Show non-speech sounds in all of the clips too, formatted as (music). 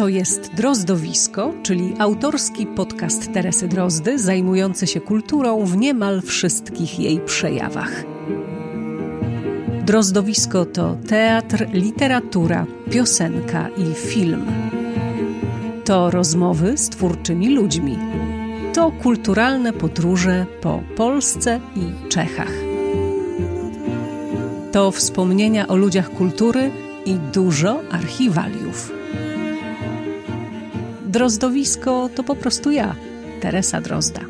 To jest Drozdowisko, czyli autorski podcast Teresy Drozdy, zajmujący się kulturą w niemal wszystkich jej przejawach. Drozdowisko to teatr, literatura, piosenka i film. To rozmowy z twórczymi ludźmi. To kulturalne podróże po Polsce i Czechach. To wspomnienia o ludziach kultury i dużo archiwaliów. Drozdowisko to po prostu ja, Teresa Drozda.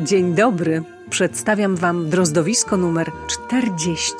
Dzień dobry. Przedstawiam Wam drozdowisko numer 40.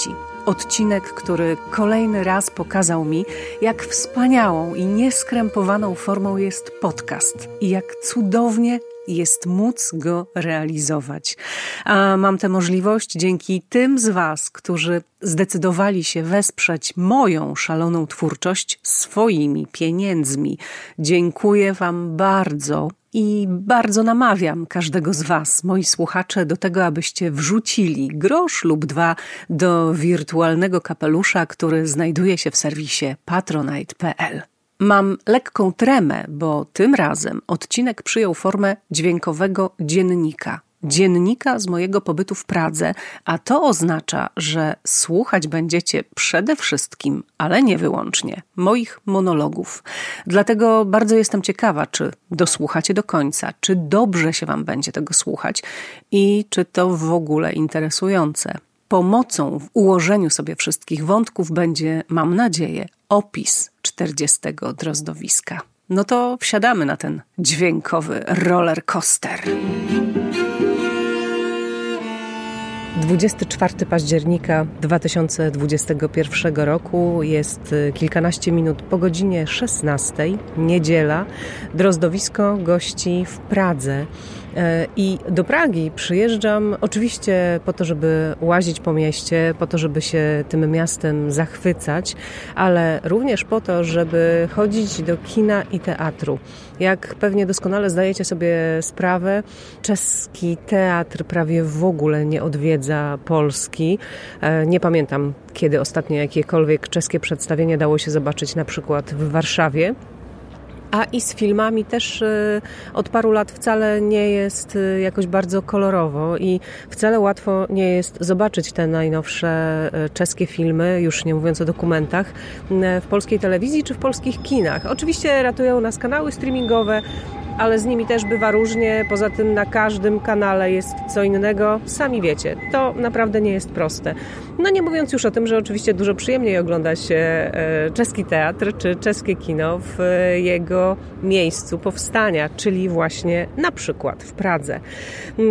Odcinek, który kolejny raz pokazał mi, jak wspaniałą i nieskrępowaną formą jest podcast i jak cudownie jest móc go realizować. A mam tę możliwość dzięki tym z Was, którzy zdecydowali się wesprzeć moją szaloną twórczość swoimi pieniędzmi. Dziękuję Wam bardzo i bardzo namawiam każdego z Was, moi słuchacze, do tego, abyście wrzucili grosz lub dwa do wirtualnego kapelusza, który znajduje się w serwisie patronite.pl. Mam lekką tremę, bo tym razem odcinek przyjął formę dźwiękowego dziennika. Dziennika z mojego pobytu w Pradze, a to oznacza, że słuchać będziecie przede wszystkim, ale nie wyłącznie, moich monologów. Dlatego bardzo jestem ciekawa, czy dosłuchacie do końca, czy dobrze się Wam będzie tego słuchać i czy to w ogóle interesujące. Pomocą w ułożeniu sobie wszystkich wątków będzie, mam nadzieję, opis 40 drozdowiska. No to wsiadamy na ten dźwiękowy roller coaster. 24 października 2021 roku jest y, kilkanaście minut po godzinie 16, niedziela. Drozdowisko gości w Pradze. E, I do Pragi przyjeżdżam oczywiście po to, żeby łazić po mieście, po to, żeby się tym miastem zachwycać, ale również po to, żeby chodzić do kina i teatru. Jak pewnie doskonale zdajecie sobie sprawę, czeski teatr prawie w ogóle nie odwiedza Polski. E, nie pamiętam, kiedy ostatnio jakiekolwiek czeskie przedstawienie dało się zobaczyć na przykład w Warszawie a i z filmami też y, od paru lat wcale nie jest y, jakoś bardzo kolorowo i wcale łatwo nie jest zobaczyć te najnowsze y, czeskie filmy, już nie mówiąc o dokumentach, w polskiej telewizji czy w polskich kinach. Oczywiście ratują nas kanały streamingowe, ale z nimi też bywa różnie. Poza tym na każdym kanale jest co innego. Sami wiecie, to naprawdę nie jest proste. No nie mówiąc już o tym, że oczywiście dużo przyjemniej ogląda się czeski teatr czy czeskie kino w e, jego miejscu powstania, czyli właśnie na przykład w Pradze.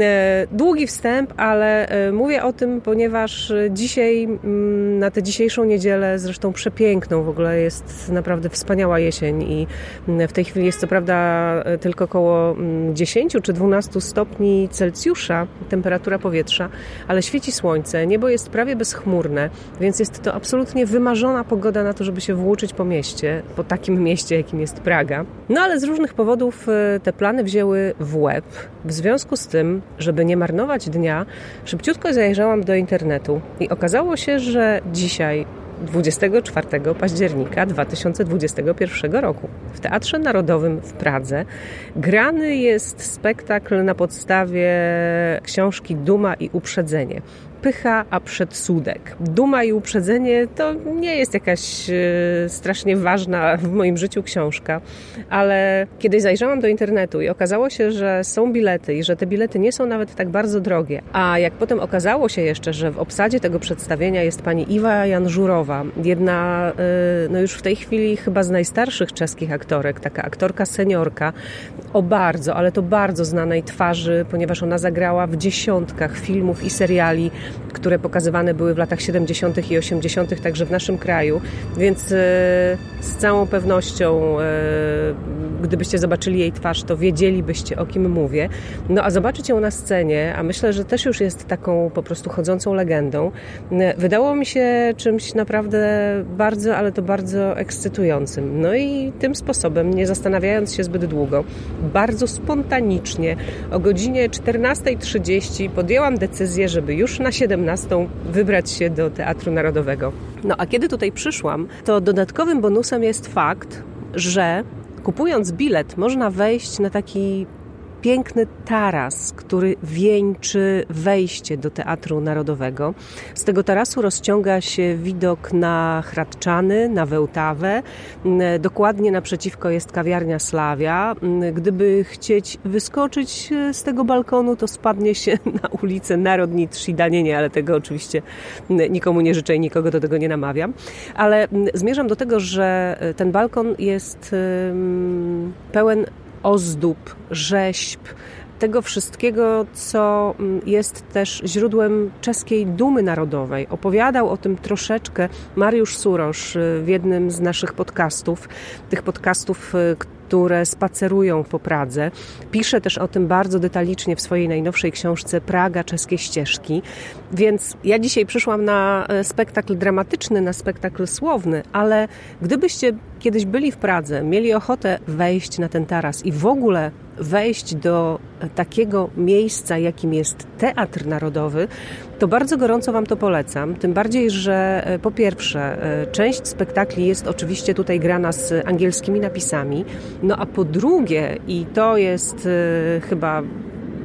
E, długi wstęp, ale mówię o tym, ponieważ dzisiaj, mm, na tę dzisiejszą niedzielę, zresztą przepiękną w ogóle jest naprawdę wspaniała jesień i mm, w tej chwili jest co prawda tylko tylko około 10 mm, czy 12 stopni Celsjusza temperatura powietrza, ale świeci słońce, niebo jest prawie bezchmurne, więc jest to absolutnie wymarzona pogoda na to, żeby się włóczyć po mieście, po takim mieście, jakim jest Praga. No ale z różnych powodów e, te plany wzięły w łeb. W związku z tym, żeby nie marnować dnia, szybciutko zajrzałam do internetu i okazało się, że dzisiaj 24 października 2021 roku w Teatrze Narodowym w Pradze grany jest spektakl na podstawie książki Duma i Uprzedzenie pycha, a przedsudek. Duma i uprzedzenie to nie jest jakaś e, strasznie ważna w moim życiu książka, ale kiedy zajrzałam do internetu i okazało się, że są bilety i że te bilety nie są nawet tak bardzo drogie, a jak potem okazało się jeszcze, że w obsadzie tego przedstawienia jest pani Iwa Janżurowa, jedna e, no już w tej chwili chyba z najstarszych czeskich aktorek, taka aktorka seniorka, o bardzo, ale to bardzo znanej twarzy, ponieważ ona zagrała w dziesiątkach filmów i seriali które pokazywane były w latach 70. i 80., także w naszym kraju, więc e, z całą pewnością, e, gdybyście zobaczyli jej twarz, to wiedzielibyście o kim mówię. No a zobaczyć ją na scenie, a myślę, że też już jest taką po prostu chodzącą legendą, wydało mi się czymś naprawdę bardzo, ale to bardzo ekscytującym. No i tym sposobem, nie zastanawiając się zbyt długo, bardzo spontanicznie o godzinie 14.30 podjęłam decyzję, żeby już na 17 wybrać się do Teatru Narodowego. No a kiedy tutaj przyszłam, to dodatkowym bonusem jest fakt, że kupując bilet można wejść na taki piękny taras, który wieńczy wejście do Teatru Narodowego. Z tego tarasu rozciąga się widok na Hradczany, na Wełtawę. Dokładnie naprzeciwko jest kawiarnia Sławia. Gdyby chcieć wyskoczyć z tego balkonu, to spadnie się (laughs) na ulicę Narodniczki Danienie, ale tego oczywiście nikomu nie życzę i nikogo do tego nie namawiam. Ale zmierzam do tego, że ten balkon jest pełen ozdób, rzeźb, tego wszystkiego, co mm, jest też źródłem czeskiej dumy narodowej. Opowiadał o tym troszeczkę Mariusz Surosz y, w jednym z naszych podcastów, tych podcastów, y, które spacerują po Pradze. Pisze też o tym bardzo detalicznie w swojej najnowszej książce Praga, czeskie ścieżki. Więc ja dzisiaj przyszłam na e, spektakl dramatyczny, na spektakl słowny, ale gdybyście kiedyś byli w Pradze, mieli ochotę wejść na ten taras i w ogóle wejść do takiego miejsca, jakim jest Teatr Narodowy, to bardzo gorąco Wam to polecam. Tym bardziej, że e, po pierwsze, e, część spektakli jest oczywiście tutaj grana z angielskimi napisami, no a po drugie, i to jest e, chyba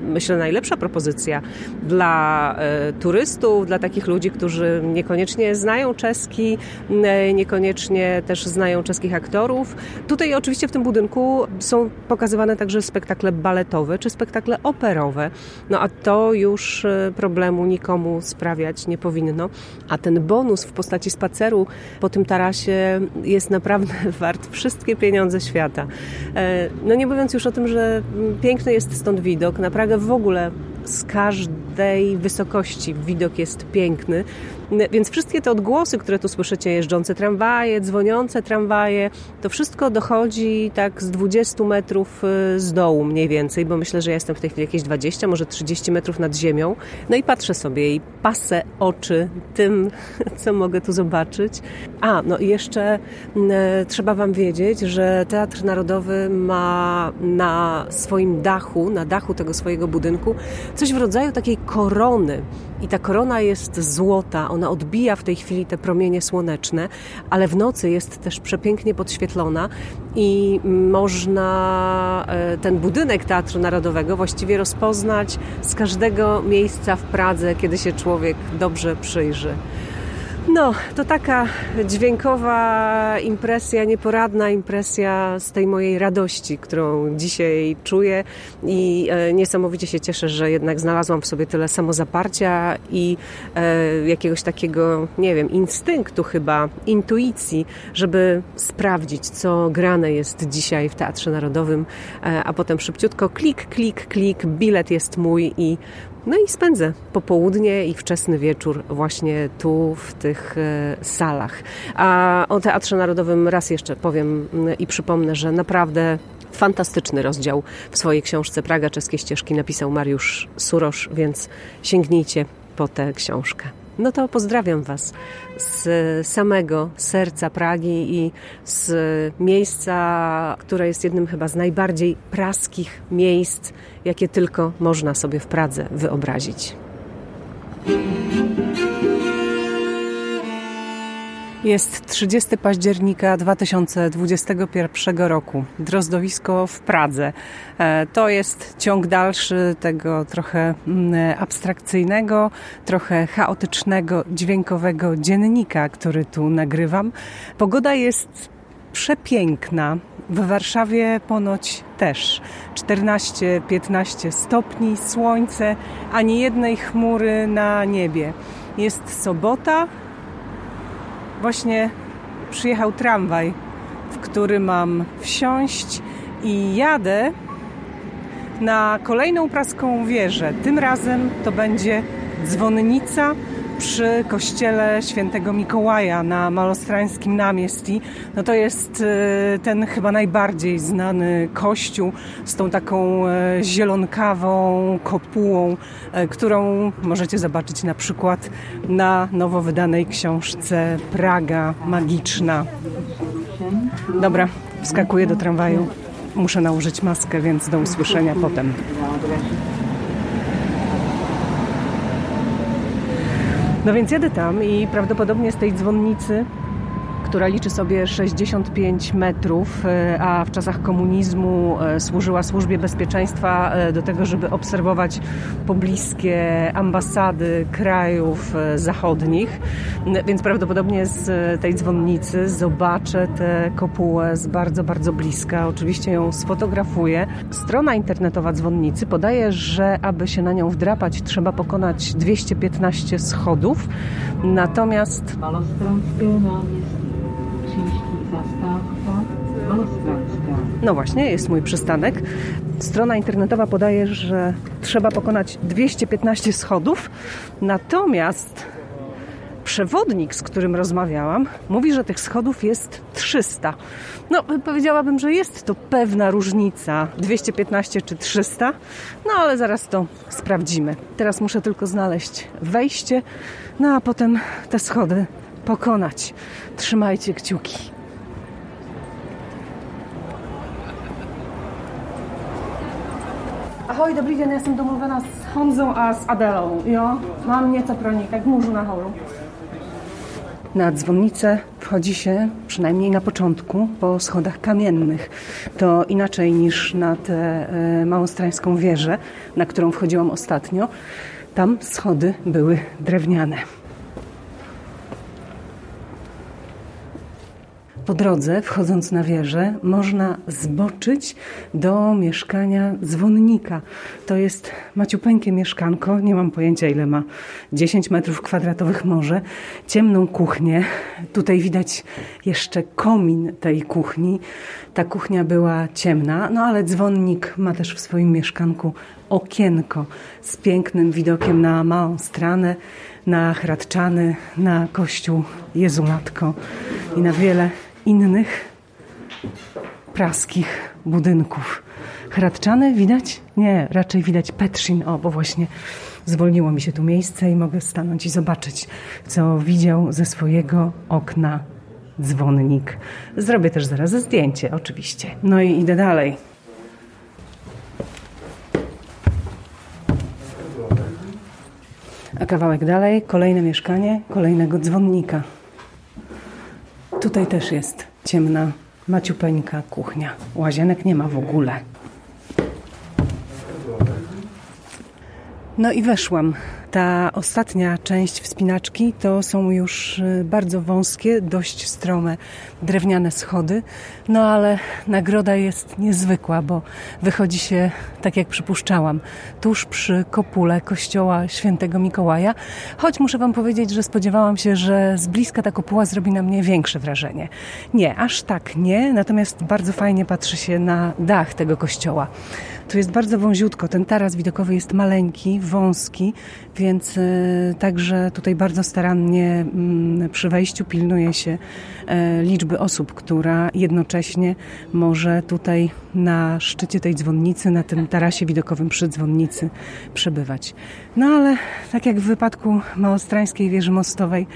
myślę, najlepsza propozycja dla e, turystów, dla takich ludzi, którzy niekoniecznie znają czeski, e, niekoniecznie też znają czeskich aktorów. Tutaj oczywiście w tym budynku są pokazywane także spektakle baletowe czy spektakle operowe, no a to już e, problemu nikomu sprawiać nie powinno. A ten bonus w postaci spaceru po tym tarasie jest naprawdę (laughs) wart wszystkie pieniądze świata. No nie mówiąc już o tym, że piękny jest stąd widok na Pragę w ogóle z każdej wysokości widok jest piękny. Więc wszystkie te odgłosy, które tu słyszycie, jeżdżące tramwaje, dzwoniące tramwaje, to wszystko dochodzi tak z 20 metrów y, z dołu mniej więcej, bo myślę, że ja jestem w tej chwili jakieś 20, może 30 metrów nad ziemią. No i patrzę sobie i pasę oczy tym, (laughs) co mogę tu zobaczyć. A, no i jeszcze trzeba Wam wiedzieć, że Teatr Narodowy ma na swoim dachu, na dachu tego swojego budynku, coś w rodzaju takiej korony. I ta korona jest złota, ona odbija w tej chwili te promienie słoneczne, ale w nocy jest też przepięknie podświetlona i można e, ten budynek Teatru Narodowego właściwie rozpoznać z każdego miejsca w Pradze, kiedy się człowiek dobrze przyjrzy. No, to taka dźwiękowa impresja, nieporadna impresja z tej mojej radości, którą dzisiaj czuję i e, niesamowicie się cieszę, że jednak znalazłam w sobie tyle samozaparcia i e, jakiegoś takiego, nie wiem, instynktu chyba, intuicji, żeby sprawdzić, co grane jest dzisiaj w Teatrze Narodowym, e, a potem szybciutko klik, klik, klik, bilet jest mój i no i spędzę popołudnie i wczesny wieczór właśnie tu, w tych e, salach. A o Teatrze Narodowym raz jeszcze powiem mm, i przypomnę, że naprawdę fantastyczny rozdział w swojej książce Praga Czeskie Ścieżki napisał Mariusz Surosz, więc sięgnijcie po tę książkę. No to pozdrawiam Was z samego serca Pragi i z miejsca, które jest jednym chyba z najbardziej praskich miejsc, jakie tylko można sobie w Pradze wyobrazić. Jest 30 października 2021 roku. Drozdowisko w Pradze. E, to jest ciąg dalszy tego trochę mm, abstrakcyjnego, trochę chaotycznego, dźwiękowego dziennika, który tu nagrywam. Pogoda jest przepiękna. W Warszawie ponoć też 14-15 stopni, słońce, ani jednej chmury na niebie. Jest sobota, właśnie przyjechał tramwaj, w który mam wsiąść i jadę na kolejną praską wieżę. Tym razem to będzie dzwonnica przy kościele świętego Mikołaja na Malostrańskim Namiestii. No to jest e, ten chyba najbardziej znany kościół z tą taką e, zielonkawą kopułą, e, którą możecie zobaczyć na przykład na nowo wydanej książce Praga Magiczna. Dobra, wskakuję do tramwaju. Muszę nałożyć maskę, więc do usłyszenia potem. No więc jadę tam i prawdopodobnie z tej dzwonnicy która liczy sobie 65 metrów, e, a w czasach komunizmu e, służyła służbie bezpieczeństwa e, do tego, żeby obserwować pobliskie ambasady krajów zachodnich. Więc prawdopodobnie z tej dzwonnicy zobaczę tę kopułę z bardzo, bardzo bliska. Oczywiście ją sfotografuję. Strona internetowa dzwonnicy podaje, że aby się na nią wdrapać, trzeba pokonać 215 schodów. Natomiast no właśnie, jest mój przystanek. Strona internetowa podaje, że trzeba pokonać 215 schodów, natomiast przewodnik, z którym rozmawiałam, mówi, że tych schodów jest 300. No, powiedziałabym, że jest to pewna różnica 215 czy 300, no ale zaraz to sprawdzimy. Teraz muszę tylko znaleźć wejście, no a potem te schody pokonać. Trzymajcie kciuki. Ahoj, dobry dzień, jestem domówiona z Honzą a z Adelą. Jo, mam nieco pronikać, murzu na holu. Na dzwonnicę wchodzi się, przynajmniej na początku, po schodach kamiennych. To inaczej niż na tę e, małostrańską wieżę, na którą wchodziłam ostatnio. Tam schody były drewniane. Po drodze, wchodząc na wieżę, można zboczyć do mieszkania dzwonnika. To jest maciupeńkie mieszkanko, nie mam pojęcia ile ma, 10 metrów kwadratowych może, ciemną kuchnię. Tutaj widać jeszcze komin tej kuchni. Ta kuchnia była ciemna, no ale dzwonnik ma też w swoim mieszkanku okienko z pięknym widokiem na małą stronę, na Hradczany, na kościół Jezulatko i na wiele innych praskich budynków. Hradczany widać? Nie, raczej widać Petrzin. O, bo właśnie zwolniło mi się tu miejsce i mogę stanąć i zobaczyć, co widział ze swojego okna dzwonnik. Zrobię też zaraz zdjęcie, oczywiście. No i idę dalej. A kawałek dalej, kolejne mieszkanie, kolejnego dzwonnika. Tutaj też jest ciemna, maciupeńka kuchnia. Łazienek nie ma w ogóle. No i weszłam ta ostatnia część wspinaczki to są już y, bardzo wąskie, dość strome drewniane schody, no ale nagroda jest niezwykła, bo wychodzi się, tak jak przypuszczałam, tuż przy kopule kościoła świętego Mikołaja, choć muszę Wam powiedzieć, że spodziewałam się, że z bliska ta kopuła zrobi na mnie większe wrażenie. Nie, aż tak nie, natomiast bardzo fajnie patrzy się na dach tego kościoła. Tu jest bardzo wąziutko, ten taras widokowy jest maleńki, wąski, więc e, także tutaj bardzo starannie mm, przy wejściu pilnuje się e, liczby osób, która jednocześnie może tutaj na szczycie tej dzwonnicy, na tym tarasie widokowym przy dzwonnicy przebywać. No ale tak jak w wypadku Małostrańskiej wieży mostowej,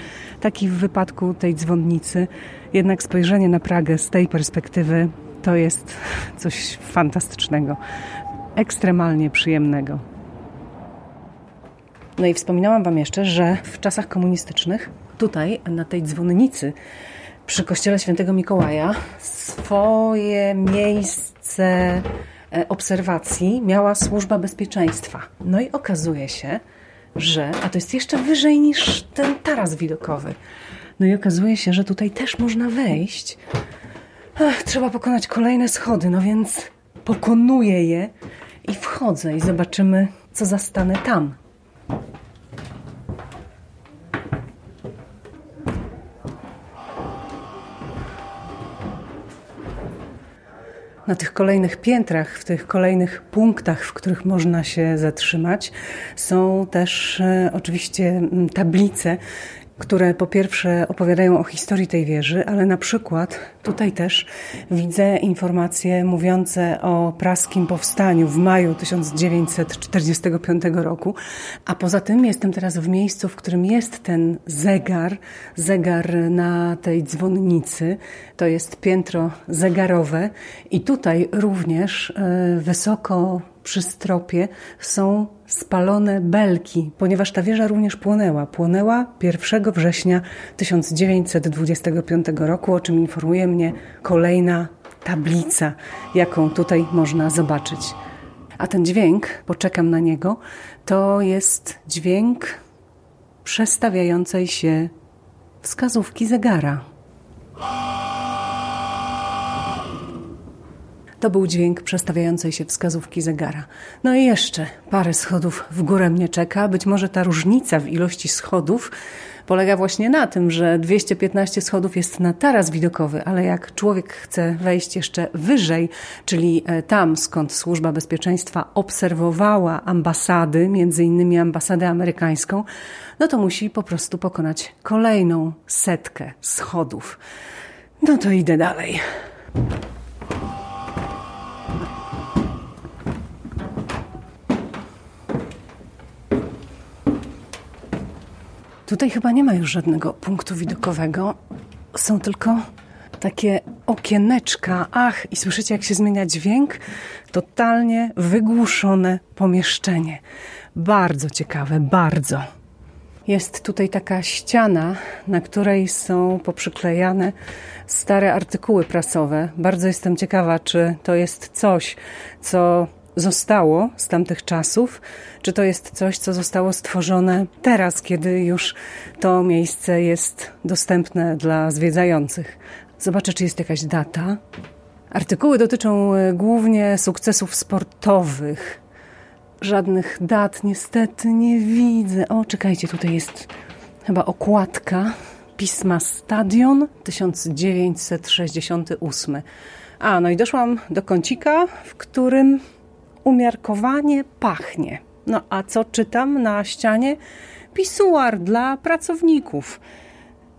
tak i w wypadku tej dzwonnicy, jednak spojrzenie na Pragę z tej perspektywy to jest coś fantastycznego, ekstremalnie przyjemnego. No i wspominałam Wam jeszcze, że w czasach komunistycznych tutaj na tej dzwonnicy przy kościele świętego Mikołaja swoje miejsce e, obserwacji miała służba bezpieczeństwa. No i okazuje się, że, a to jest jeszcze wyżej niż ten taras widokowy. No i okazuje się, że tutaj też można wejść. Ach, trzeba pokonać kolejne schody, no więc pokonuję je i wchodzę i zobaczymy, co zastanę tam. Na tych kolejnych piętrach, w tych kolejnych punktach, w których można się zatrzymać, są też e, oczywiście tablice, które po pierwsze opowiadają o historii tej wieży, ale na przykład tutaj też widzę informacje mówiące o praskim powstaniu w maju 1945 roku, a poza tym jestem teraz w miejscu, w którym jest ten zegar, zegar na tej dzwonnicy, to jest piętro zegarowe i tutaj również e, wysoko przy stropie są spalone belki, ponieważ ta wieża również płonęła. Płonęła 1 września 1925 roku, o czym informuje mnie kolejna tablica, jaką tutaj można zobaczyć. A ten dźwięk, poczekam na niego, to jest dźwięk przestawiającej się wskazówki zegara. To był dźwięk przestawiającej się wskazówki zegara. No i jeszcze parę schodów w górę mnie czeka. Być może ta różnica w ilości schodów polega właśnie na tym, że 215 schodów jest na taras widokowy, ale jak człowiek chce wejść jeszcze wyżej, czyli e, tam, skąd Służba Bezpieczeństwa obserwowała ambasady, między innymi ambasadę amerykańską, no to musi po prostu pokonać kolejną setkę schodów. No to idę dalej. Tutaj chyba nie ma już żadnego punktu widokowego. Są tylko takie okieneczka. Ach, i słyszycie, jak się zmienia dźwięk? Totalnie wygłuszone pomieszczenie. Bardzo ciekawe, bardzo. Jest tutaj taka ściana, na której są poprzyklejane stare artykuły prasowe. Bardzo jestem ciekawa, czy to jest coś, co zostało z tamtych czasów, czy to jest coś, co zostało stworzone teraz, kiedy już to miejsce jest dostępne dla zwiedzających. Zobaczę, czy jest jakaś data. Artykuły dotyczą e, głównie sukcesów sportowych. Żadnych dat niestety nie widzę. O, czekajcie, tutaj jest chyba okładka pisma Stadion 1968. A, no i doszłam do kącika, w którym umiarkowanie pachnie. No a co czytam na ścianie? Pisuar dla pracowników.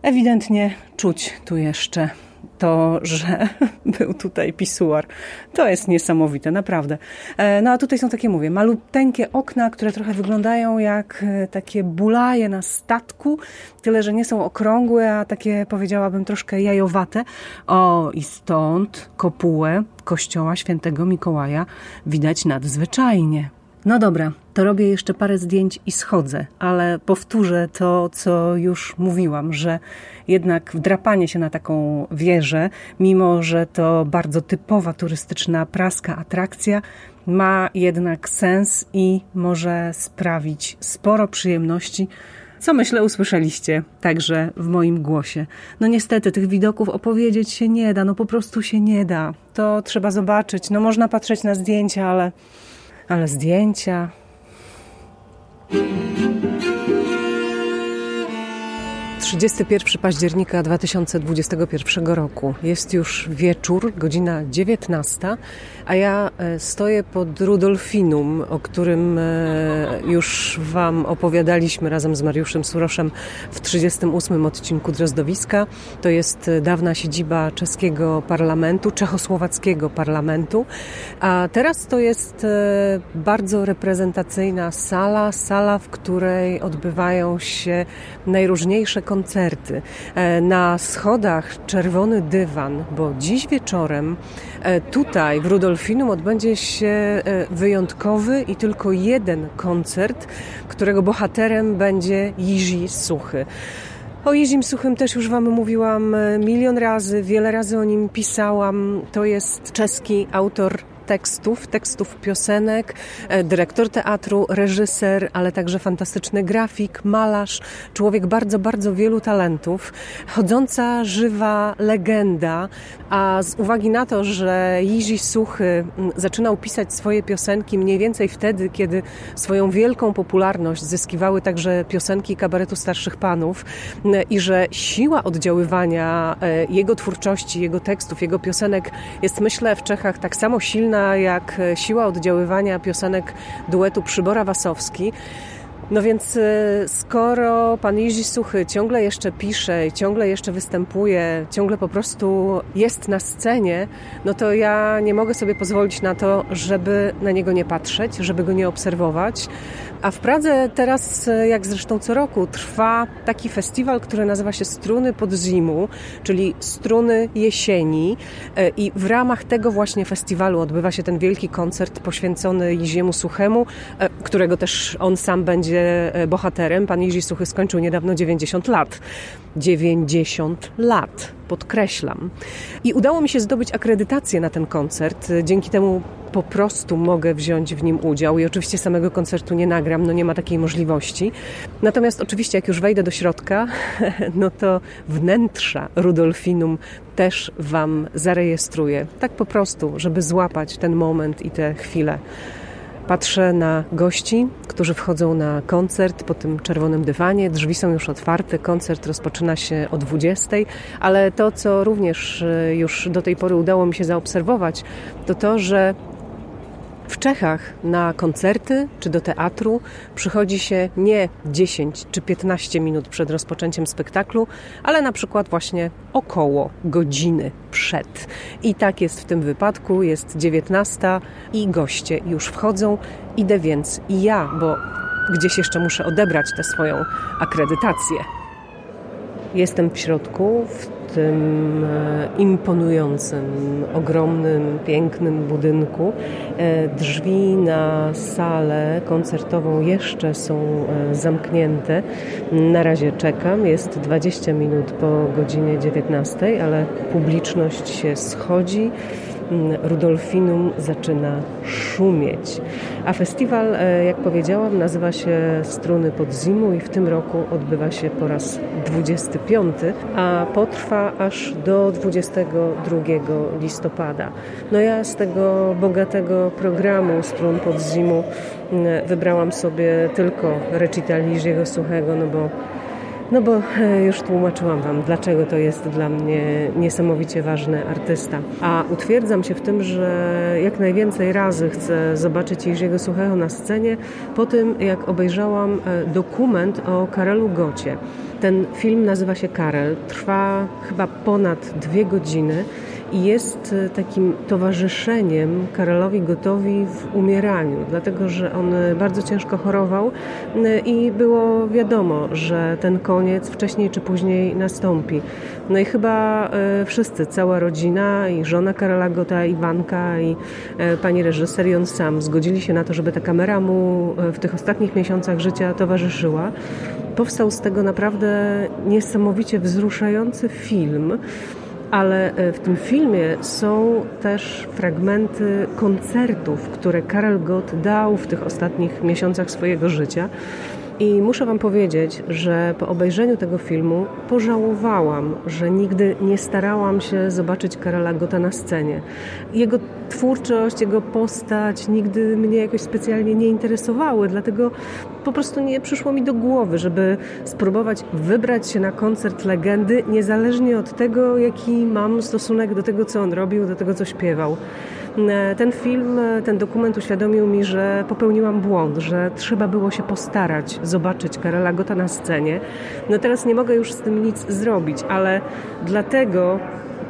Ewidentnie czuć tu jeszcze to, że (laughs) był tutaj pisuar. To jest niesamowite, naprawdę. E, no a tutaj są takie, mówię, maluteńkie okna, które trochę wyglądają jak e, takie bulaje na statku, tyle, że nie są okrągłe, a takie, powiedziałabym, troszkę jajowate. O, i stąd kopułę kościoła świętego Mikołaja widać nadzwyczajnie. No dobra, to robię jeszcze parę zdjęć i schodzę, ale powtórzę to, co już mówiłam, że jednak wdrapanie się na taką wieżę, mimo że to bardzo typowa turystyczna praska atrakcja, ma jednak sens i może sprawić sporo przyjemności. Co myślę, usłyszeliście także w moim głosie. No niestety, tych widoków opowiedzieć się nie da, no po prostu się nie da. To trzeba zobaczyć. No można patrzeć na zdjęcia, ale ale zdjęcia. 31 października 2021 roku. Jest już wieczór, godzina 19, a ja e, stoję pod Rudolfinum, o którym e, już Wam opowiadaliśmy razem z Mariuszem Suroszem w 38 odcinku Drozdowiska. To jest dawna siedziba czeskiego parlamentu, czechosłowackiego parlamentu, a teraz to jest e, bardzo reprezentacyjna sala, sala, w której odbywają się najróżniejsze koncerty. Na schodach czerwony dywan, bo dziś wieczorem tutaj w Rudolfinum Dolfinum odbędzie się e, wyjątkowy i tylko jeden koncert, którego bohaterem będzie Jiří Suchy. O Jirzym Suchym też już Wam mówiłam e, milion razy, wiele razy o nim pisałam. To jest czeski autor tekstów, tekstów piosenek, e, dyrektor teatru, reżyser, ale także fantastyczny grafik, malarz, człowiek bardzo, bardzo wielu talentów, chodząca, żywa legenda, a z uwagi na to, że Jiří Suchy zaczynał pisać swoje piosenki mniej więcej wtedy, kiedy swoją wielką popularność zyskiwały także piosenki kabaretu starszych panów i że siła oddziaływania e, jego twórczości, jego tekstów, jego piosenek jest myślę w Czechach tak samo silna jak siła oddziaływania piosenek duetu Przybora Wasowski. No więc y, skoro pan Jiří Suchy ciągle jeszcze pisze, ciągle jeszcze występuje, ciągle po prostu jest na scenie, no to ja nie mogę sobie pozwolić na to, żeby na niego nie patrzeć, żeby go nie obserwować. A w Pradze teraz, y, jak zresztą co roku, trwa taki festiwal, który nazywa się Struny Podzimu, czyli Struny Jesieni. Y, I w ramach tego właśnie festiwalu odbywa się ten wielki koncert poświęcony Jiziemu Suchemu, którego też on sam będzie będzie e, bohaterem. Pan Jiří Suchy skończył niedawno 90 lat. 90 lat, podkreślam. I udało mi się zdobyć akredytację na ten koncert. Dzięki temu po prostu mogę wziąć w nim udział i oczywiście samego koncertu nie nagram, no nie ma takiej możliwości. Natomiast oczywiście jak już wejdę do środka, (laughs) no to wnętrza Rudolfinum też Wam zarejestruję. Tak po prostu, żeby złapać ten moment i te chwile. Patrzę na gości, którzy wchodzą na koncert po tym czerwonym dywanie. Drzwi są już otwarte, koncert rozpoczyna się o 20, ale to, co również e, już do tej pory udało mi się zaobserwować, to to, że w Czechach na koncerty czy do teatru przychodzi się nie 10 czy 15 minut przed rozpoczęciem spektaklu, ale na przykład właśnie około godziny przed. I tak jest w tym wypadku, jest 19 i goście już wchodzą. Idę więc i ja, bo gdzieś jeszcze muszę odebrać tę swoją akredytację. Jestem w środku, w tym e, imponującym, ogromnym, pięknym budynku. E, drzwi na salę koncertową jeszcze są e, zamknięte. Na razie czekam. Jest 20 minut po godzinie 19, ale publiczność się schodzi. Rudolfinum zaczyna szumieć. A festiwal, e, jak powiedziałam, nazywa się Struny Podzimu i w tym roku odbywa się po raz 25, a potrwa aż do 22 listopada. No ja z tego bogatego programu Strun Podzimu wybrałam sobie tylko recital Jiřího Suchego, no bo no bo e, już tłumaczyłam Wam, dlaczego to jest dla mnie niesamowicie ważny artysta. A utwierdzam się w tym, że jak najwięcej razy chcę zobaczyć Jerzego Suchego na scenie po tym, jak obejrzałam e, dokument o Karelu Gocie. Ten film nazywa się Karel, trwa chyba ponad dwie godziny jest e, takim towarzyszeniem Karolowi Gotowi w umieraniu, dlatego że on e, bardzo ciężko chorował e, i było wiadomo, że ten koniec wcześniej czy później nastąpi. No i chyba wszyscy, cała rodzina i żona Karola Gota, Iwanka i pani reżyser i on sam zgodzili się na to, żeby ta kamera mu w tych ostatnich miesiącach życia towarzyszyła. Powstał z tego naprawdę niesamowicie wzruszający film ale e, w tym filmie są też fragmenty koncertów, które Karel Gott dał w tych ostatnich miesiącach swojego życia. I muszę Wam powiedzieć, że po obejrzeniu tego filmu pożałowałam, że nigdy nie starałam się zobaczyć Karola Gota na scenie. Jego twórczość, jego postać nigdy mnie jakoś specjalnie nie interesowały, dlatego po prostu nie przyszło mi do głowy, żeby spróbować wybrać się na koncert legendy, niezależnie od tego, jaki mam stosunek do tego, co on robił, do tego, co śpiewał. E, ten film, e, ten dokument uświadomił mi, że popełniłam błąd, że trzeba było się postarać, zobaczyć Karola Gota na scenie. No teraz nie mogę już z tym nic zrobić, ale dlatego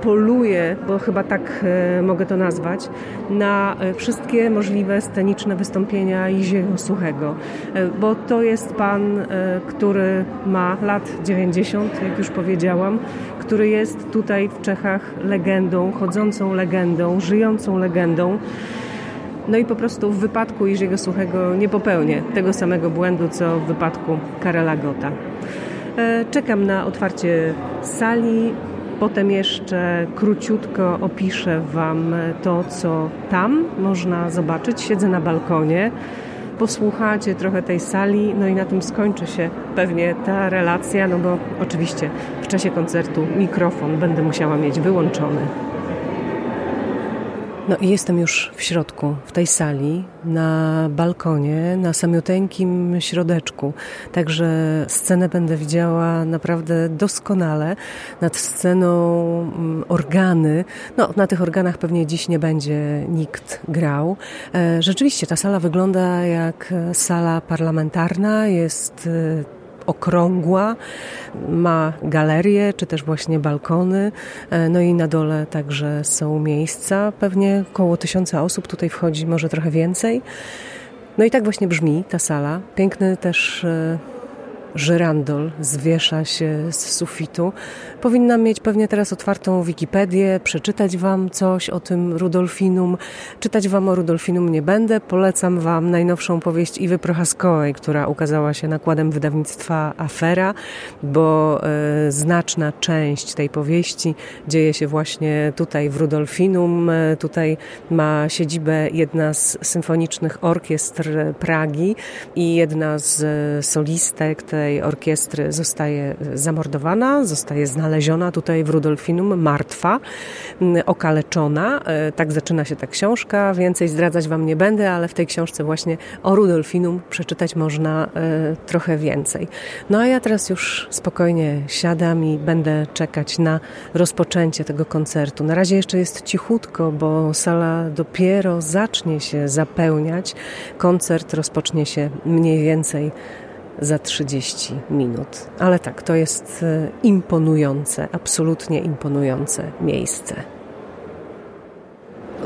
poluję, bo chyba tak e, mogę to nazwać, na e, wszystkie możliwe sceniczne wystąpienia Jiziego Suchego, e, bo to jest pan, który ma lat 90, jak już powiedziałam, który jest tutaj w Czechach legendą, chodzącą legendą, żyjącą legendą. No i po prostu w wypadku Jiziego Suchego nie popełnię tego samego błędu, co w wypadku Karela Gota. Czekam na otwarcie sali Potem jeszcze króciutko opiszę Wam to, co tam można zobaczyć. Siedzę na balkonie, posłuchacie trochę tej sali, no i na tym skończy się pewnie ta relacja, no bo oczywiście w czasie koncertu mikrofon będę musiała mieć wyłączony. No i jestem już w środku, w tej sali, na balkonie, na samiuteńkim środeczku. Także scenę będę widziała naprawdę doskonale. Nad sceną mm, organy. No, na tych organach pewnie dziś nie będzie nikt grał. E, rzeczywiście ta sala wygląda jak sala parlamentarna. Jest e, okrągła, ma galerie czy też właśnie balkony, e, no i na dole także są miejsca, pewnie około tysiąca osób tutaj wchodzi, może trochę więcej. No i tak właśnie brzmi ta sala. Piękny też e, żyrandol zwiesza się z sufitu. Powinnam mieć pewnie teraz otwartą Wikipedię, przeczytać Wam coś o tym Rudolfinum. Czytać Wam o Rudolfinum nie będę. Polecam Wam najnowszą powieść Iwy Prochaskowej, która ukazała się nakładem wydawnictwa Afera, bo e, znaczna część tej powieści dzieje się właśnie tutaj w Rudolfinum. E, tutaj ma siedzibę jedna z symfonicznych orkiestr Pragi i jedna z e, solistek tej orkiestry zostaje zamordowana, zostaje znaleziona tutaj w Rudolfinum, martwa, okaleczona. E, tak zaczyna się ta książka. Więcej zdradzać Wam nie będę, ale w tej książce właśnie o Rudolfinum przeczytać można e, trochę więcej. No a ja teraz już spokojnie siadam i będę czekać na rozpoczęcie tego koncertu. Na razie jeszcze jest cichutko, bo sala dopiero zacznie się zapełniać. Koncert rozpocznie się mniej więcej za 30 minut. Ale tak, to jest e, imponujące, absolutnie imponujące miejsce.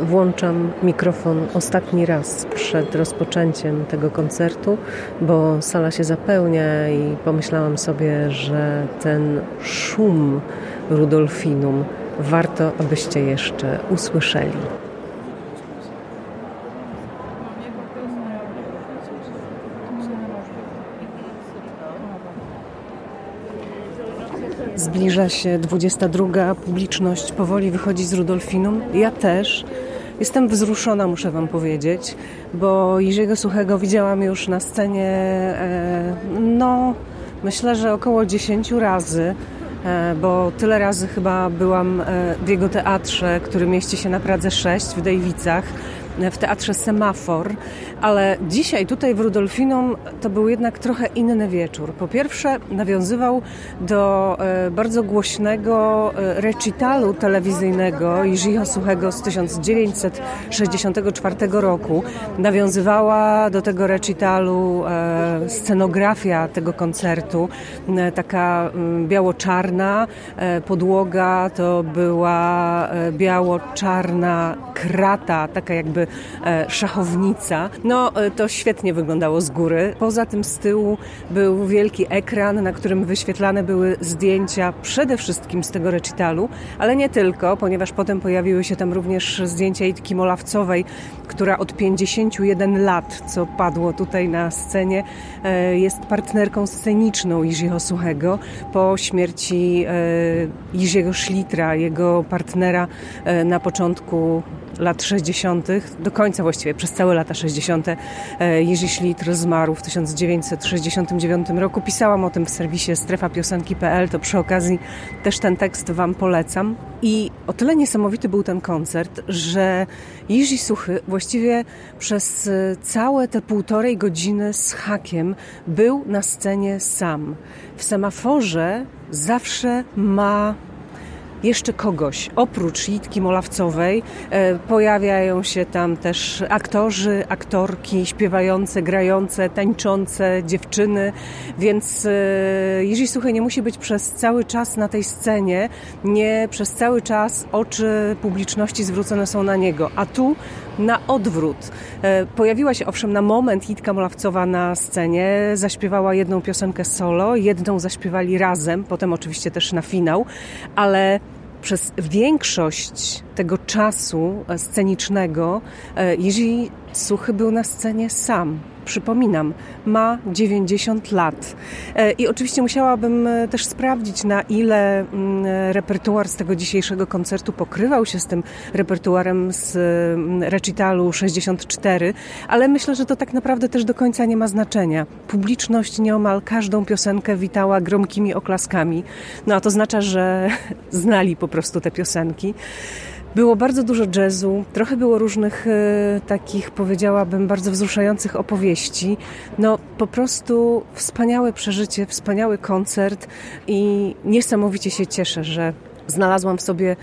Włączam mikrofon ostatni raz przed rozpoczęciem tego koncertu, bo sala się zapełnia i pomyślałam sobie, że ten szum Rudolfinum warto, abyście jeszcze usłyszeli. Zbliża się 22. Publiczność powoli wychodzi z Rudolfinum. Ja też. Jestem wzruszona, muszę Wam powiedzieć, bo Jiziego Suchego widziałam już na scenie, e, no, myślę, że około 10 razy, e, bo tyle razy chyba byłam e, w jego teatrze, który mieści się na Pradze 6 w Dejwicach w teatrze Semafor, ale dzisiaj tutaj w Rudolfinum to był jednak trochę inny wieczór. Po pierwsze nawiązywał do e, bardzo głośnego e, recitalu telewizyjnego Jiřího Suchego z 1964 roku. Nawiązywała do tego recitalu e, scenografia tego koncertu, taka mm, biało-czarna podłoga to była biało-czarna krata, taka jakby szachownica. No, e, to świetnie wyglądało z góry. Poza tym z tyłu był wielki ekran, na którym wyświetlane były zdjęcia przede wszystkim z tego recitalu, ale nie tylko, ponieważ potem pojawiły się tam również zdjęcia Itki Molawcowej, która od 51 lat, co padło tutaj na scenie, e, jest partnerką sceniczną Jiřího Suchego po śmierci Jiříego Szlitra, jego partnera na początku lat 60., do końca właściwie, przez całe lata 60. Jerzy Szlitr zmarł w 1969 roku. Pisałam o tym w serwisie strefapiosenki.pl, to przy okazji też ten tekst Wam polecam. I o tyle niesamowity był ten koncert, że Jiří Suchy właściwie przez e, całe te półtorej godziny z hakiem był na scenie sam. W semaforze zawsze ma jeszcze kogoś. Oprócz Litki Molawcowej e, pojawiają się tam też aktorzy, aktorki, śpiewające, grające, tańczące dziewczyny, więc e, Jiří Suchy nie musi być przez cały czas na tej scenie, nie przez cały czas oczy publiczności zwrócone są na niego, a tu na odwrót. E, pojawiła się owszem na moment Litka Molawcowa na scenie, zaśpiewała jedną piosenkę solo, jedną zaśpiewali razem, potem oczywiście też na finał, ale przez większość tego czasu scenicznego e, Jerzy Suchy był na scenie sam przypominam, ma 90 lat. E, I oczywiście musiałabym e, też sprawdzić, na ile mm, repertuar z tego dzisiejszego koncertu pokrywał się z tym repertuarem z mm, recitalu 64, ale myślę, że to tak naprawdę też do końca nie ma znaczenia. Publiczność nieomal każdą piosenkę witała gromkimi oklaskami. No a to oznacza, że (laughs) znali po prostu te piosenki. Było bardzo dużo jazzu, trochę było różnych e, takich, powiedziałabym, bardzo wzruszających opowieści. No, po prostu wspaniałe przeżycie, wspaniały koncert i niesamowicie się cieszę, że znalazłam w sobie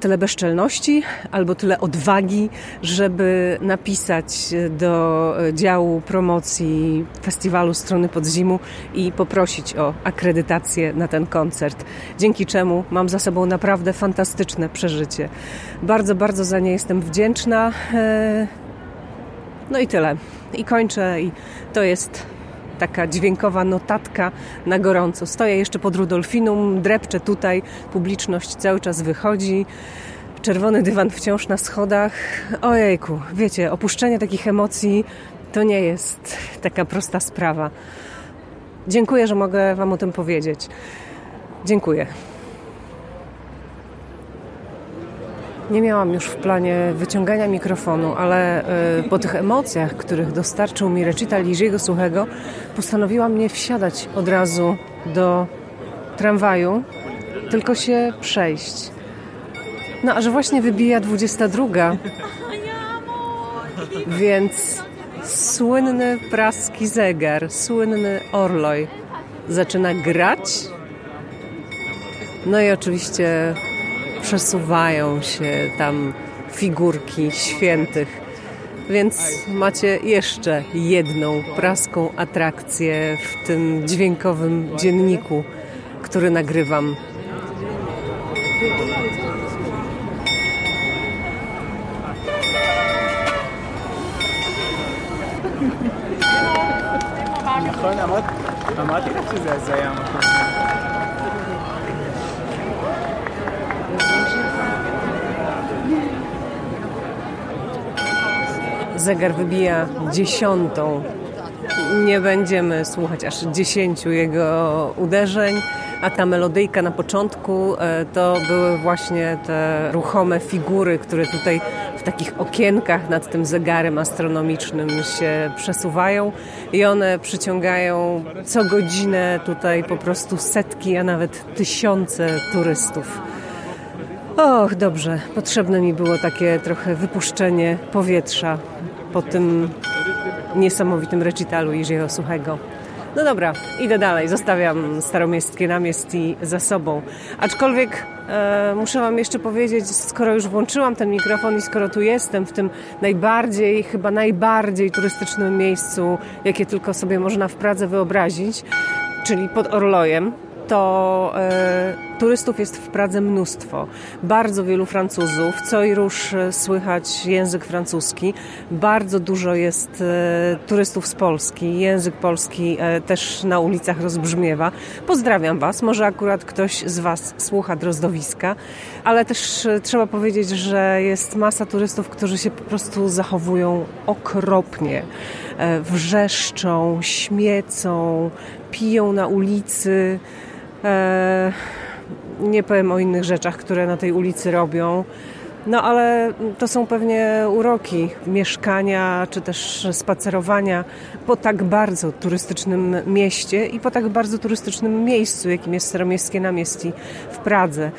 tyle bezczelności albo tyle odwagi, żeby napisać do działu promocji festiwalu Strony Podzimu i poprosić o akredytację na ten koncert. Dzięki czemu mam za sobą naprawdę fantastyczne przeżycie. Bardzo, bardzo za nie jestem wdzięczna. E, no i tyle. I kończę i to jest taka dźwiękowa notatka na gorąco. Stoję jeszcze pod Rudolfinum, drepczę tutaj, publiczność cały czas wychodzi. Czerwony dywan wciąż na schodach. Ojejku, wiecie, opuszczenie takich emocji to nie jest taka prosta sprawa. Dziękuję, że mogę Wam o tym powiedzieć. Dziękuję. Nie miałam już w planie wyciągania mikrofonu, ale y, po tych emocjach, których dostarczył mi recital Liżiego Suchego, postanowiłam nie wsiadać od razu do tramwaju, tylko się przejść. No, a że właśnie wybija 22, więc słynny praski zegar, słynny Orloj zaczyna grać. No i oczywiście przesuwają się tam figurki świętych. Więc macie jeszcze jedną praską atrakcję w tym dźwiękowym dzienniku, który nagrywam. אמרתי לך שזה היה zegar wybija dziesiątą. Nie będziemy słuchać aż dziesięciu jego uderzeń, a ta melodyjka na początku e, to były właśnie te ruchome figury, które tutaj w takich okienkach nad tym zegarem astronomicznym się przesuwają i one przyciągają co godzinę tutaj po prostu setki, a nawet tysiące turystów. Och, dobrze. Potrzebne mi było takie trochę wypuszczenie powietrza po tym niesamowitym recitalu Jerzego Suchego. No dobra, idę dalej. Zostawiam staromiejskie namiesti za sobą. Aczkolwiek e, muszę Wam jeszcze powiedzieć, skoro już włączyłam ten mikrofon i skoro tu jestem w tym najbardziej, chyba najbardziej turystycznym miejscu, jakie tylko sobie można w Pradze wyobrazić, czyli pod Orlojem, to e, turystów jest w Pradze mnóstwo. Bardzo wielu Francuzów, co i róż e, słychać język francuski. Bardzo dużo jest e, turystów z Polski. Język polski e, też na ulicach rozbrzmiewa. Pozdrawiam Was. Może akurat ktoś z Was słucha drozdowiska, ale też e, trzeba powiedzieć, że jest masa turystów, którzy się po prostu zachowują okropnie. E, wrzeszczą, śmiecą, piją na ulicy. E, nie powiem o innych rzeczach, które na tej ulicy robią. No ale to są pewnie uroki mieszkania czy też spacerowania po tak bardzo turystycznym mieście i po tak bardzo turystycznym miejscu, jakim jest Staromiejskie Namiesti w Pradze.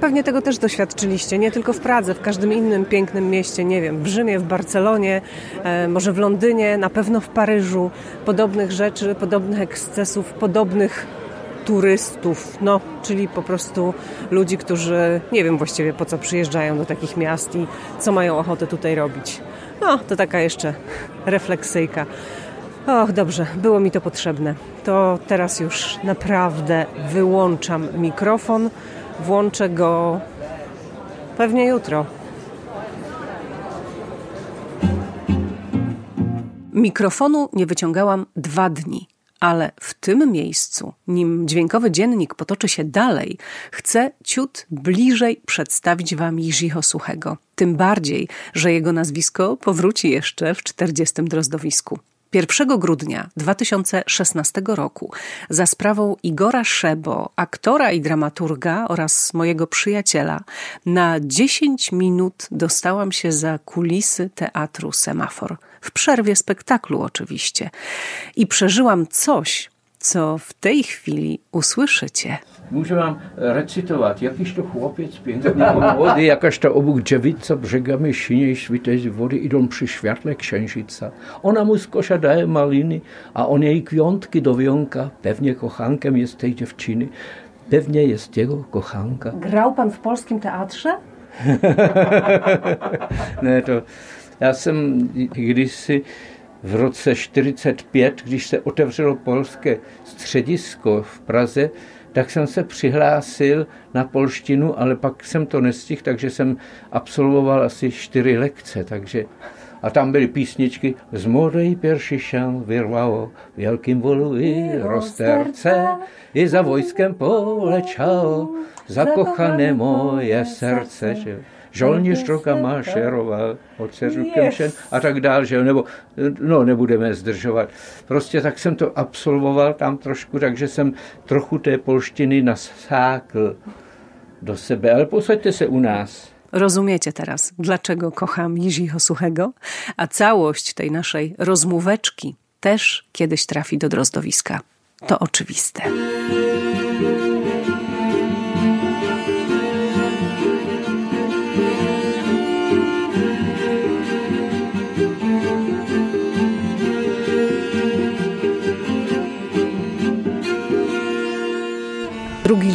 Pewnie tego też doświadczyliście, nie tylko w Pradze, w każdym innym pięknym mieście, nie wiem, w Rzymie, w Barcelonie, e, może w Londynie, na pewno w Paryżu. Podobnych rzeczy, podobnych ekscesów, podobnych turystów, no, czyli po prostu ludzi, którzy nie wiem właściwie po co przyjeżdżają do takich miast i co mają ochotę tutaj robić. No, to taka jeszcze refleksyjka. Och, dobrze, było mi to potrzebne. To teraz już naprawdę wyłączam mikrofon. Włączę go pewnie jutro. Mikrofonu nie wyciągałam dwa dni. Ale w tym miejscu, nim dźwiękowy dziennik potoczy się dalej, chcę ciut bliżej przedstawić Wam Jiřího Suchego. Tym bardziej, że jego nazwisko powróci jeszcze w 40. drozdowisku. 1 grudnia 2016 roku za sprawą Igora Szebo, aktora i dramaturga oraz mojego przyjaciela, na 10 minut dostałam się za kulisy teatru Semafor. W przerwie spektaklu oczywiście. I przeżyłam coś, co w tej chwili usłyszycie. Můžu vám recitovat, jakiž to chłopiec piękny młody, jakaż to obok dziewica brzegami siniej świtej z wody idą przy świetle księżyca. Ona mu z kosza daje maliny, a on jej kwiątki do wiąka. Pewnie kochankiem jest tej dziewczyny. Pewnie jest jego kochanka. Grał pan w polskim teatrze? (laughs) ne, to já jsem kdysi v roce 45, když se otevřelo polské středisko v Praze, tak jsem se přihlásil na polštinu, ale pak jsem to nestihl, takže jsem absolvoval asi čtyři lekce, takže a tam byly písničky Z modej peršišan vyrvalo velkým volu i rozterce i za vojskem polečalo zakochané moje srdce. Že? Žolníř roka mašeroval, oceřukem yes. a tak dál, že nebo, no nebudeme zdržovat. Prostě tak jsem to absolvoval tam trošku, takže jsem trochu té polštiny nasákl do sebe, ale posaďte se u nás. Rozumiecie teraz, dlaczego kocham Jiřího Suchego? A całość tej naszej rozmóweczki też kiedyś trafi do drozdowiska. To oczywiste.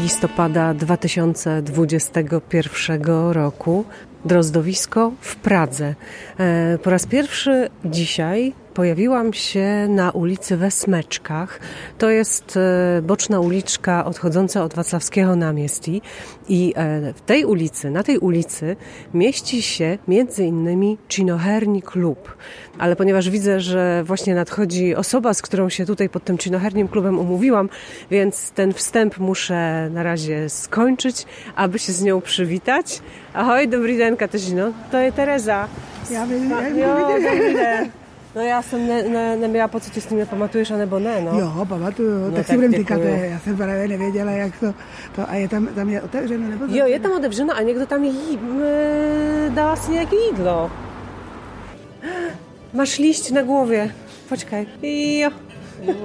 Listopada 2021 roku drozdowisko w Pradze. E, po raz pierwszy dzisiaj pojawiłam się na ulicy we Smeczkach. To jest e, boczna uliczka odchodząca od Wacławskiego Namiestii i e, w tej ulicy, na tej ulicy mieści się między innymi Cinoherni Klub. Ale ponieważ widzę, że właśnie nadchodzi osoba, z którą się tutaj pod tym Cinohernim Klubem umówiłam, więc ten wstęp muszę na razie skończyć, aby się z nią przywitać. Ahoj, dobry den, Katarzyno. To jest Tereza. Ja bym, ja No já jsem ne, ne, neměla pocit, že s tím nepamatuješ, anebo ne, no. Jo, pamatuju, no, tak, tak si budem říkat, já jsem právě nevěděla, jak to, to a je tam, tam je otevřeno, nebo Jo, je tam otevřeno a někdo tam jí, dá si nějaké jídlo. (gasps) Masz liść na głowie. Poczekaj. Jo. (laughs)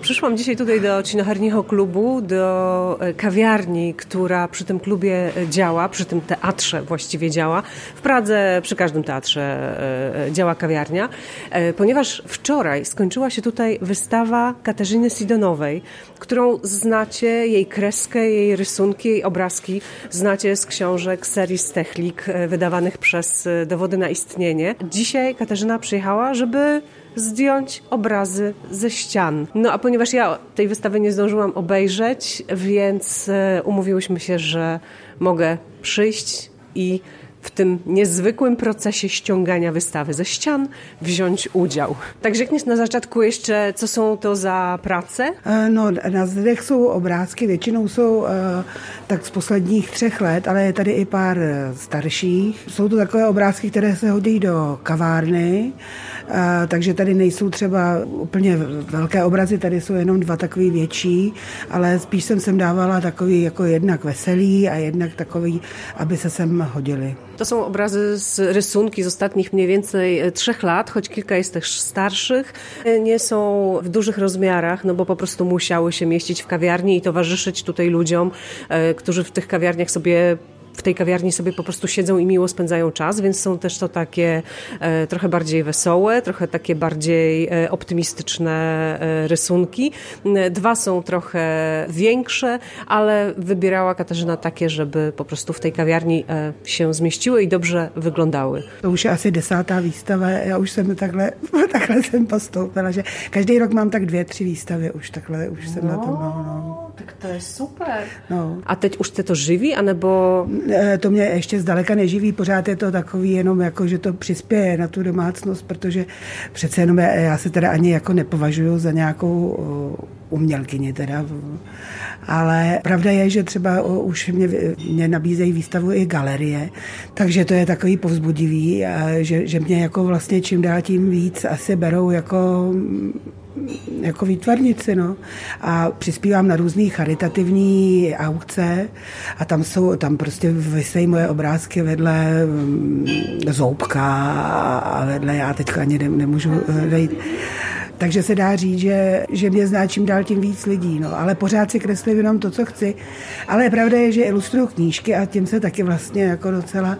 Przyszłam dzisiaj tutaj do Cinohernicho Klubu, do e, kawiarni, która przy tym klubie e, działa, przy tym teatrze właściwie działa. W Pradze przy każdym teatrze e, działa kawiarnia, ponieważ wczoraj skończyła się tutaj wystawa Katarzyny Sidonowej, którą znacie, jej kreskę, jej rysunki, jej obrazki znacie z książek serii Stechlik wydawanych przez Dowody na Istnienie. Dzisiaj Katarzyna przyjechała, żeby zdjąć obrazy ze ścian. No a ponieważ ja tej wystawy nie zdążyłam obejrzeć, więc e, umówiłyśmy się, że mogę przyjść i w tym niezwykłym procesie ściągania wystawy ze ścian wziąć udział. Tak řekněš na začátku ještě, co jsou to za práce? E, no, na zdech jsou obrázky, většinou jsou e, tak z posledních třech let, ale je tady i pár starších. Jsou to takové obrázky, které se hodí do kavárny, takže tady nejsou třeba úplně velké obrazy, tady jsou jenom dva takový větší, ale spíš jsem sem dávala takový jako jednak veselý a jednak takový, aby se sem hodili. To są obrazy z rysunki z ostatnich mniej więcej e, trzech lat, choć kilka jest też starszych. E, nie są w dużych rozmiarach, no bo po prostu musiały się mieścić w kawiarni i towarzyszyć tutaj ludziom, e, którzy w tych kawiarniach sobie w tej kawiarni sobie po prostu siedzą i miło spędzają czas, więc są też to takie e, trochę bardziej wesołe, trochę takie bardziej e, optymistyczne e, rysunki. Dwa są trochę większe, ale wybierała Katarzyna takie, żeby po prostu w tej kawiarni się zmieściły i dobrze wyglądały. To już asi desátá výstava, já už jsem takhle, (laughs) takhle jsem postoupila, že každý rok mám tak dvě, tři výstavy, už takhle, už jsem no. na tom, no, no. Tak to jest super. No. A teď už te to živí, anebo... To mě ještě zdaleka neživí, pořád je to takový jenom jako, že to přispěje na tu domácnost, protože přece jenom já, já se teda ani jako nepovažuji za nějakou umělkyni teda. Ale pravda je, že třeba už mě, mě nabízejí výstavu i galerie, takže to je takový povzbudivý, že, že mě jako vlastně čím dál tím víc asi berou jako jako výtvarnici, no. A přispívám na různé charitativní aukce a tam jsou, tam prostě vysejí moje obrázky vedle mm, zoubka a vedle, já teď ani nemůžu dejít. Takže se dá říct, že, že mě zná čím dál tím víc lidí. No. Ale pořád si kreslím jenom to, co chci. Ale pravda je, že ilustruju knížky a tím se taky vlastně jako docela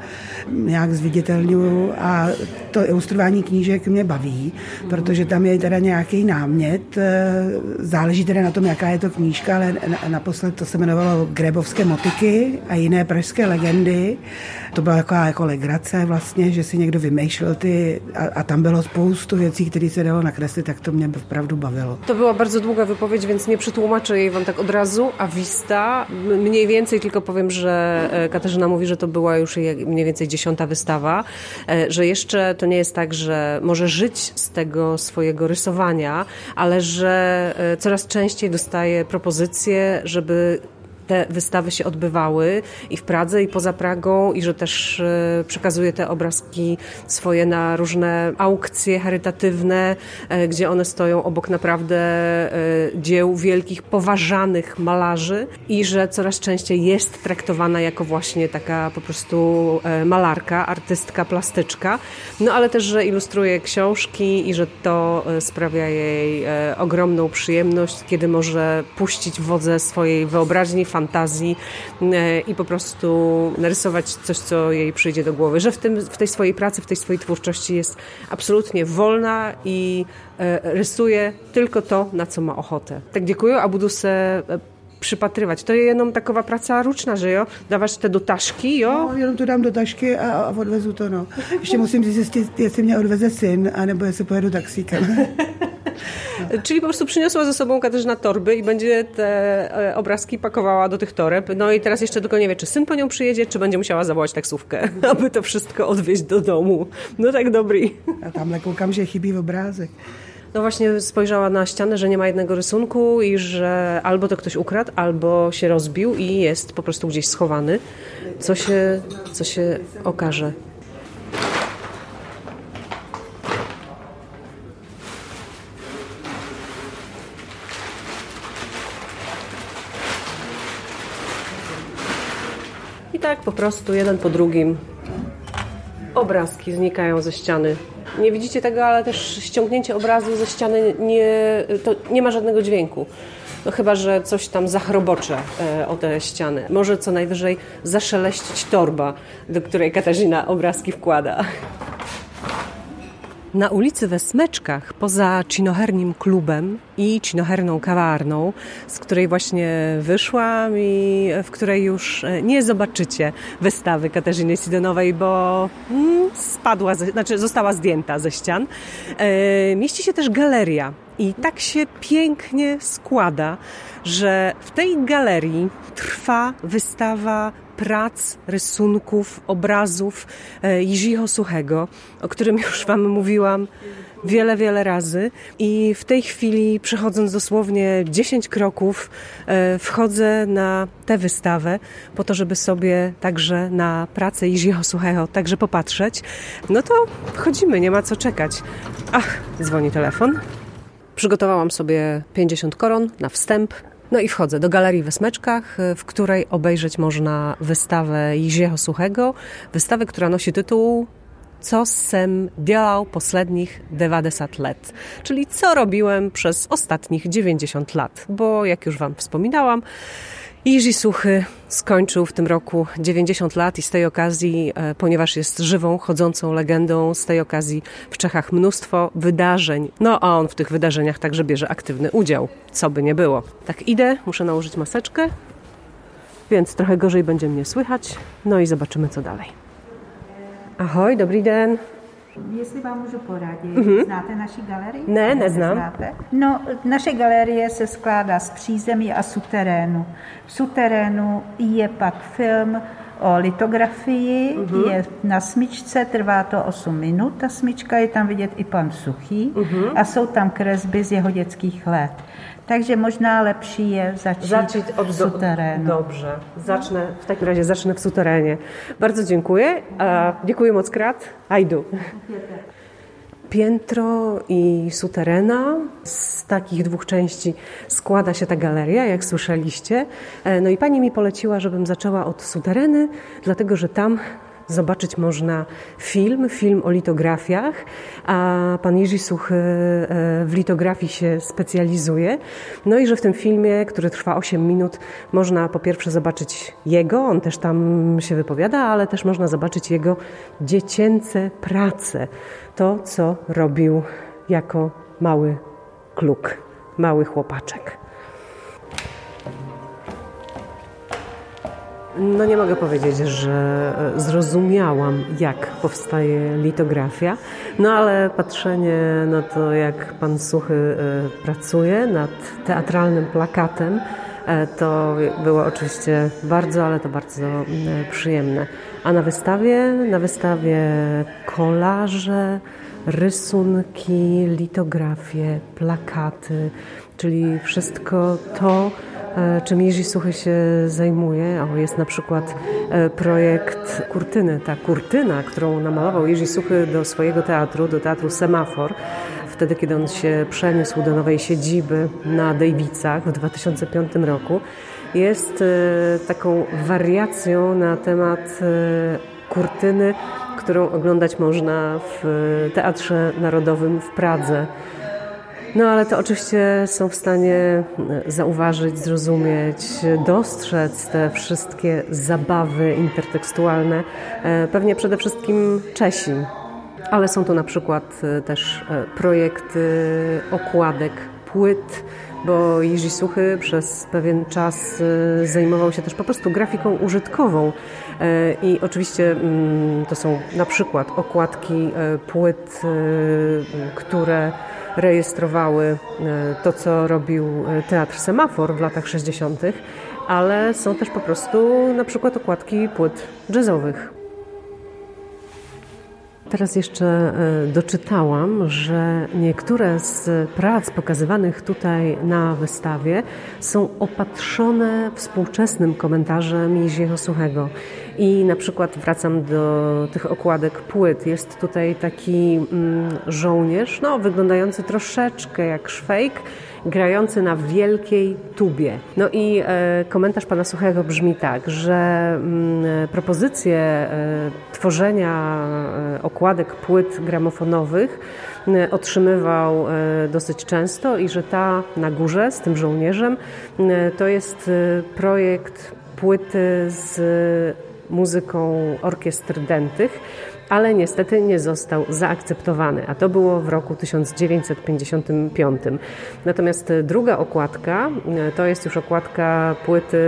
nějak zviditelňuju. A to ilustrování knížek mě baví, protože tam je teda nějaký námět. Eh, záleží teda na tom, jaká je to knížka, ale naposled to se jmenovalo Grebovské motiky a jiné pražské legendy. To byla taková jako legrace vlastně, že si někdo vymýšlel ty a, a tam bylo spoustu věcí, které se dalo nakreslit, tak to bawiło. To była bardzo długa wypowiedź, więc nie przetłumaczę jej wam tak od razu, a Wista mniej więcej tylko powiem, że e, Katarzyna mówi, że to była już mniej więcej dziesiąta wystawa, e, że jeszcze to nie jest tak, że może żyć z tego swojego rysowania, ale że e, coraz częściej dostaje propozycje, żeby te wystawy się odbywały i w Pradze, i poza Pragą, i że też e, przekazuje te obrazki swoje na różne aukcje charytatywne, e, gdzie one stoją obok naprawdę e, dzieł wielkich, poważanych malarzy i że coraz częściej jest traktowana jako właśnie taka po prostu malarka, artystka, plastyczka, no ale też, że ilustruje książki i że to sprawia jej ogromną przyjemność, kiedy może puścić wodze swojej wyobraźni, fantazji e, i po prostu narysować coś, co jej przyjdzie do głowy. Że w, tym, w tej swojej pracy, w tej swojej twórczości jest absolutnie wolna i e, rysuje tylko to, na co ma ochotę. Tak dziękuję, a budu se e, przypatrywać. To jest jenom taková praca ruczna, że jo? Dáváš te do tašky, jo? No, jenom to dám do tašky a, a odvezu to, no. Ještě musím zjistit, jestli mě odveze syn, anebo jestli pojedu taksíkem. (laughs) Czyli po prostu przyniosła ze sobą Katarzyna torby i będzie te e, obrazki pakowała do tych toreb. No i teraz jeszcze tylko nie wie, czy syn po nią przyjedzie, czy będzie musiała zawołać taksówkę, (laughs) aby to wszystko odwieźć do domu. No tak dobry. A tam kołkam się chybi obrazek. No właśnie spojrzała na ścianę, że nie ma jednego rysunku i że albo to ktoś ukradł, albo się rozbił i jest po prostu gdzieś schowany. Co się, co się okaże. I tak po prostu jeden po drugim obrazki znikają ze ściany. Nie widzicie tego, ale też ściągnięcie obrazu ze ściany nie, to nie ma żadnego dźwięku. No chyba, że coś tam zachrobocze e, o te ściany. Może co najwyżej zaszeleścić torba, do której Katarzyna obrazki wkłada. Na ulicy we Smeczkach, poza Cinohernim klubem i Cinoherną kawarną, z której właśnie wyszłam i w której już e, nie zobaczycie wystawy Katarzyny Sidonowej, bo mm, spadła, znaczy została zdjęta ze ścian, e, mieści się też galeria. I tak się pięknie składa, że w tej galerii trwa wystawa prac, rysunków, obrazów e, Jiřího Suchego, o którym już Wam mówiłam wiele, wiele razy i w tej chwili przechodząc dosłownie 10 kroków e, wchodzę na tę wystawę po to, żeby sobie także na pracę Jiřího Suchego także popatrzeć. No to wchodzimy, nie ma co czekać. Ach, dzwoni telefon. Przygotowałam sobie 50 koron na wstęp. No i wchodzę do Galerii we Smeczkach, w której obejrzeć można wystawę Jiřího Suchego. Wystawę, która nosi tytuł co sem działał poslednich 90 lat, czyli co robiłem przez ostatnich 90 lat, bo jak już Wam wspominałam, Jiří Suchy skończył w tym roku 90 lat i z tej okazji, e, ponieważ jest żywą, chodzącą legendą, z tej okazji w Czechach mnóstwo wydarzeń. No a on w tych wydarzeniach także bierze aktywny udział, co by nie było. Tak idę, muszę nałożyć maseczkę, więc trochę gorzej będzie mnie słychać. No i zobaczymy co dalej. Ahoj, dobrý den. Jestli vám můžu poradit, mm-hmm. znáte naši galerii? Ne, neznám. Znáte? No, naše galerie se skládá z přízemí a suterénu. V suterénu je pak film o litografii, uh-huh. je na smyčce, trvá to 8 minut, ta smyčka, je tam vidět i pan Suchý uh-huh. a jsou tam kresby z jeho dětských let. Takže možná lepší je začít, začít od w suterenu. Dobrze, zacznę, w takim razie zacznę w suterenie. Bardzo dziękuję. Dziękuję mockrát. Ajdu. Piętro i suterena. Z takich dwóch części składa się ta galeria, jak słyszeliście. E, no i pani mi poleciła, żebym zaczęła od sutereny, dlatego że tam zobaczyć można film, film o litografiach, a pan Jerzy Suchy e, w litografii się specjalizuje. No i że w tym filmie, który trwa 8 minut, można po pierwsze zobaczyć jego, on też tam się wypowiada, ale też można zobaczyć jego dziecięce prace. To, co robił jako mały kluk, mały chłopaczek. No nie mogę powiedzieć, że e, zrozumiałam, jak powstaje litografia, no ale patrzenie na to, jak pan Suchy e, pracuje nad teatralnym plakatem, e, to było oczywiście bardzo, ale to bardzo przyjemne. A na wystawie, na wystawie kolaże, rysunki, litografie, plakaty, czyli wszystko to, E, czym Jerzy Suchy się zajmuje. O, jest na przykład e, projekt Kurtyny. Ta kurtyna, którą namalował Jerzy Suchy do swojego teatru, do teatru Semafor, wtedy kiedy on się przeniósł do nowej siedziby na Dejwicach w 2005 roku, jest e, taką wariacją na temat kurtyny, którą oglądać można w Teatrze Narodowym w Pradze. No ale to oczywiście są w stanie e, zauważyć, zrozumieć, dostrzec te wszystkie zabawy intertekstualne, e, pewnie przede wszystkim Czesi. Ale są to na przykład e, też projekty okładek, płyt, bo Jerzy Suchy przez pewien czas zajmował się też po prostu grafiką użytkową. I oczywiście mm, to są na przykład okładki płyt, które rejestrowały e, to, co robił e, Teatr Semafor w latach 60., ale są też po prostu na przykład okładki płyt jazzowych. Teraz jeszcze e, doczytałam, że niektóre z prac pokazywanych tutaj na wystawie są opatrzone współczesnym komentarzem Jeziego Suchego. I na przykład wracam do tych okładek płyt. Jest tutaj taki mm, żołnierz, no, wyglądający troszeczkę jak szwejk, grający na wielkiej tubie. No i e, komentarz pana Suchego brzmi tak, że mm, propozycje e, tworzenia e, okładek płyt gramofonowych e, otrzymywał e, dosyć często i że ta na górze z tym żołnierzem e, to jest projekt płyty z muzyką orkiestr dętych, ale niestety nie został zaakceptowany, a to było w roku 1955. Natomiast druga okładka e, to jest już okładka płyty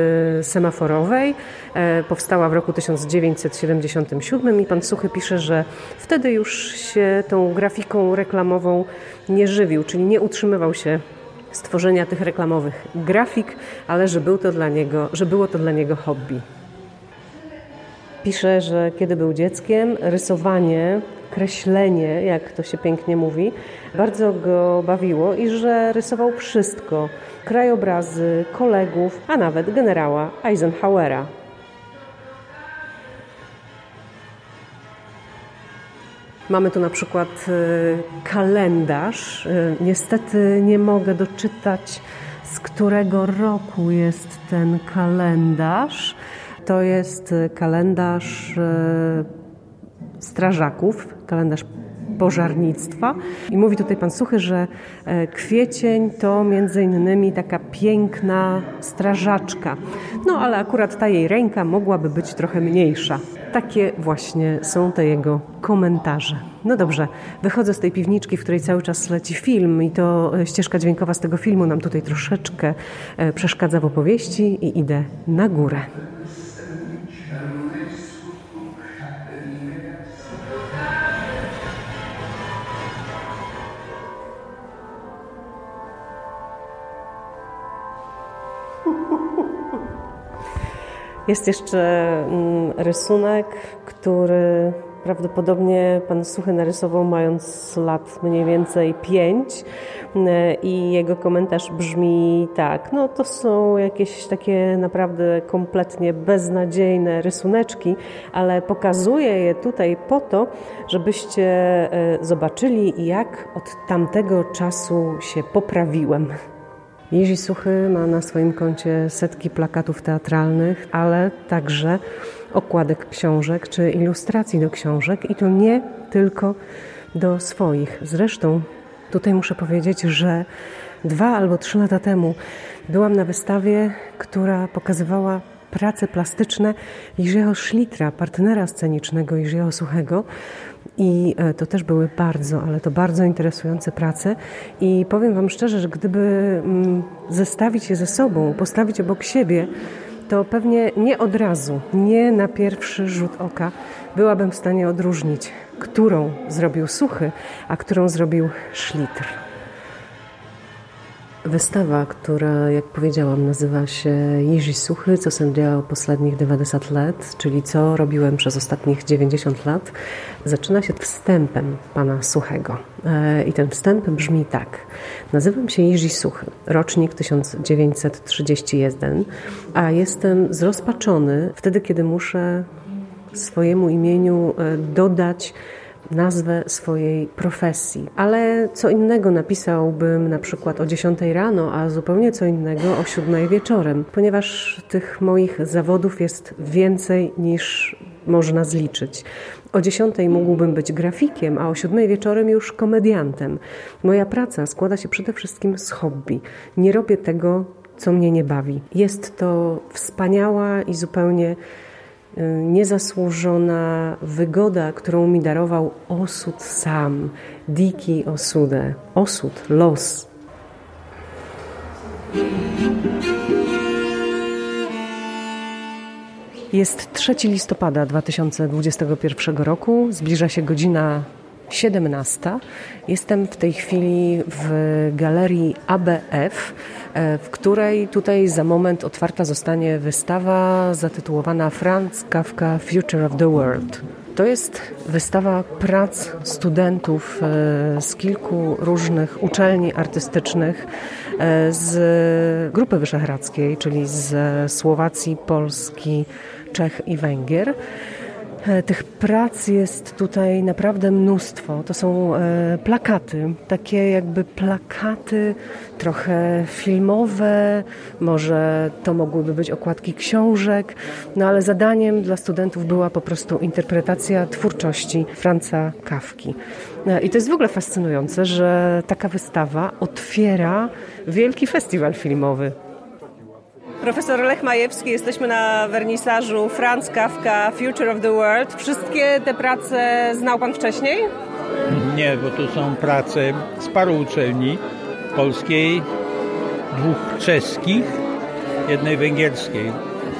semaforowej, e, powstała w roku 1977 i pan Suchy pisze, że wtedy już się tą grafiką reklamową nie żywił, czyli nie utrzymywał się stworzenia tych reklamowych grafik, ale że, był to dla niego, że było to dla niego hobby. Pisze, że kiedy był dzieckiem, rysowanie, kreślenie, jak to się pięknie mówi, bardzo go bawiło i że rysował wszystko: krajobrazy, kolegów, a nawet generała Eisenhowera. Mamy tu na przykład y, kalendarz. Y, niestety nie mogę doczytać, z którego roku jest ten kalendarz. To jest e, kalendarz e, strażaków, kalendarz pożarnictwa. I mówi tutaj pan Suchy, że e, kwiecień to między innymi taka piękna strażaczka. No ale akurat ta jej ręka mogłaby być trochę mniejsza. Takie właśnie są te jego komentarze. No dobrze, wychodzę z tej piwniczki, w której cały czas leci film i to ścieżka dźwiękowa z tego filmu nam tutaj troszeczkę przeszkadza w opowieści i idę na górę. Jest jeszcze mm, rysunek, który prawdopodobnie pan Suchy narysował mając lat mniej więcej pięć mm, i jego komentarz brzmi tak, no to są jakieś takie naprawdę kompletnie beznadziejne rysuneczki, ale pokazuję je tutaj po to, żebyście e, zobaczyli jak od tamtego czasu się poprawiłem. Jerzy Suchy ma na swoim koncie setki plakatów teatralnych, ale także okładek książek czy ilustracji do książek i to nie tylko do swoich. Zresztą tutaj muszę powiedzieć, że dwa albo trzy lata temu byłam na wystawie, która pokazywała prace plastyczne Jerzego Szlitra, partnera scenicznego Jerzego Suchego. I e, to też były bardzo, ale to bardzo interesujące prace. I powiem Wam szczerze, że gdyby mm, zestawić je ze sobą, postawić obok siebie, to pewnie nie od razu, nie na pierwszy rzut oka byłabym w stanie odróżnić, którą zrobił Suchy, a którą zrobił Szlitr. Wystawa, która, jak powiedziałam, nazywa się Jerzy Suchy, co jsem dělal posledních 90 lat, czyli co robiłem przez ostatnich 90 lat, zaczyna się wstępem pana Suchego. E, I ten wstęp brzmi tak. Nazywam się Jerzy Suchy, rocznik 1931, a jestem zrozpaczony wtedy, kiedy muszę swojemu imieniu e, dodać nazwę swojej profesji. Ale co innego napisałbym na przykład o 10 rano, a zupełnie co innego o 7 wieczorem, ponieważ tych moich zawodów jest więcej niż można zliczyć. O 10 mógłbym być grafikiem, a o 7 wieczorem już komediantem. Moja praca składa się przede wszystkim z hobby. Nie robię tego, co mnie nie bawi. Jest to wspaniała i zupełnie niezasłużona wygoda, którą mi darował osud sam, diki osudę, osud, los. Jest 3 listopada 2021 roku, zbliża się godzina 17. Jestem w tej chwili w galerii ABF, w której tutaj za moment otwarta zostanie wystawa zatytułowana Franz Kafka Future of the World. To jest wystawa prac studentów e, z kilku różnych uczelni artystycznych e, z Grupy Wyszehradzkiej, czyli z Słowacji, Polski, Czech i Węgier. E, tych prac jest tutaj naprawdę mnóstwo. To są e, plakaty, takie jakby plakaty trochę filmowe, może to mogłyby być okładki książek, no ale zadaniem dla studentów była po prostu interpretacja twórczości Franca Kawki. E, I to jest w ogóle fascynujące, że taka wystawa otwiera wielki festiwal filmowy. Profesor Lech Majewski, jesteśmy na wernisażu Franz Kafka Future of the World. Wszystkie te prace znał Pan wcześniej? Nie, bo tu są prace z paru uczelni polskiej, dwóch czeskich, jednej węgierskiej.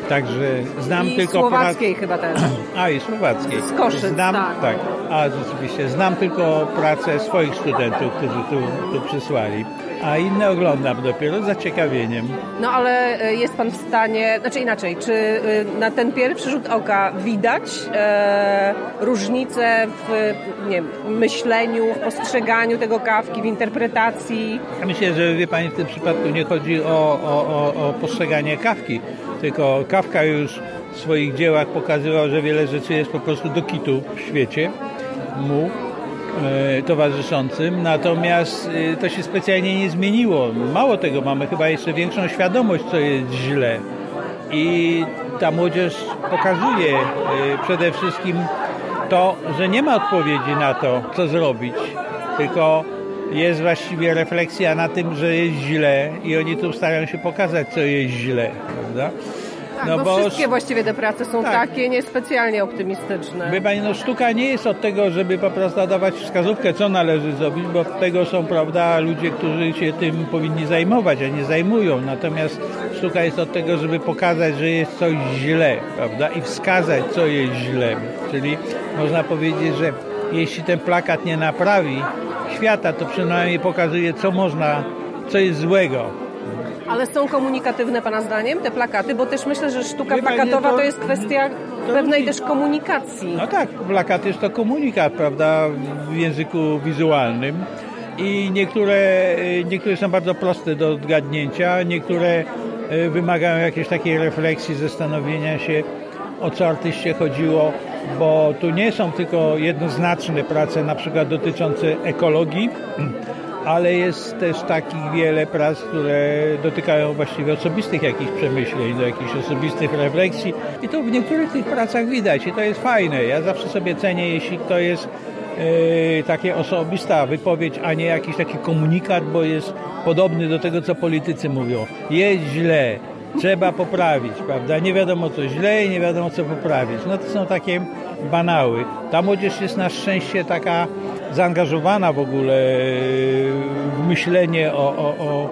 Także znam I tylko słowackiej chyba też. (clears throat) A i słowackiej. Z Koszyc, znam, tak. tak. A rzeczywiście, znam tylko pracę swoich studentów, którzy tu, tu przysłali a inne oglądam dopiero z zaciekawieniem. No ale e, jest Pan w stanie, znaczy inaczej, czy e, na ten pierwszy rzut oka widać e, różnice w nie myśleniu, w postrzeganiu tego kawki, w interpretacji? Ja myślę, że wie Pani, w tym przypadku nie chodzi o, o, o, o postrzeganie kawki, tylko kawka już w swoich dziełach pokazywał, że wiele rzeczy jest po prostu do kitu w świecie mu towarzyszącym, natomiast e, to się specjalnie nie zmieniło. Mało tego, mamy chyba jeszcze większą świadomość, co jest źle. I ta młodzież pokazuje e, przede wszystkim to, że nie ma odpowiedzi na to, co zrobić, tylko jest właściwie refleksja na tym, że jest źle i oni tu starają się pokazać, co jest źle, prawda? Tak, no, bo wszystkie właściwie te prace są tak. takie niespecjalnie optymistyczne. Wie Pani, no sztuka nie jest od tego, żeby po prostu dawać wskazówkę, co należy zrobić, bo od tego są, prawda, ludzie, którzy się tym powinni zajmować, a nie zajmują. Natomiast sztuka jest od tego, żeby pokazać, że jest coś źle, prawda, i wskazać, co jest źle. Czyli można powiedzieć, że jeśli ten plakat nie naprawi świata, to przynajmniej pokazuje, co można, co jest złego Ale są komunikatywne Pana zdaniem te plakaty? Bo też myślę, że sztuka Wie plakatowa to- to jest kwestia to pewnej różni. też komunikacji. No tak, plakat jest to komunikat, prawda, w języku wizualnym. I niektóre, y, niektóre są bardzo proste do odgadnięcia, niektóre y, wymagają jakiejś takiej refleksji, zastanowienia się, o co artyście chodziło, bo tu nie są tylko jednoznaczne prace, na przykład dotyczące ekologii, (clears throat) ale jest też takich wiele prac, które dotykają właściwie osobistych jakichś przemyśleń, do jakichś osobistych refleksji i to w niektórych tych pracach widać i to jest fajne. Ja zawsze sobie cenię, jeśli to jest e, takie osobista wypowiedź, a nie jakiś taki komunikat, bo jest podobny do tego, co politycy mówią. Jest źle, trzeba poprawić, prawda? Nie wiadomo co źle i nie wiadomo co poprawić. No to są takie banały. Ta młodzież jest na szczęście taka zaangażowana w ogóle w myślenie o, o, o,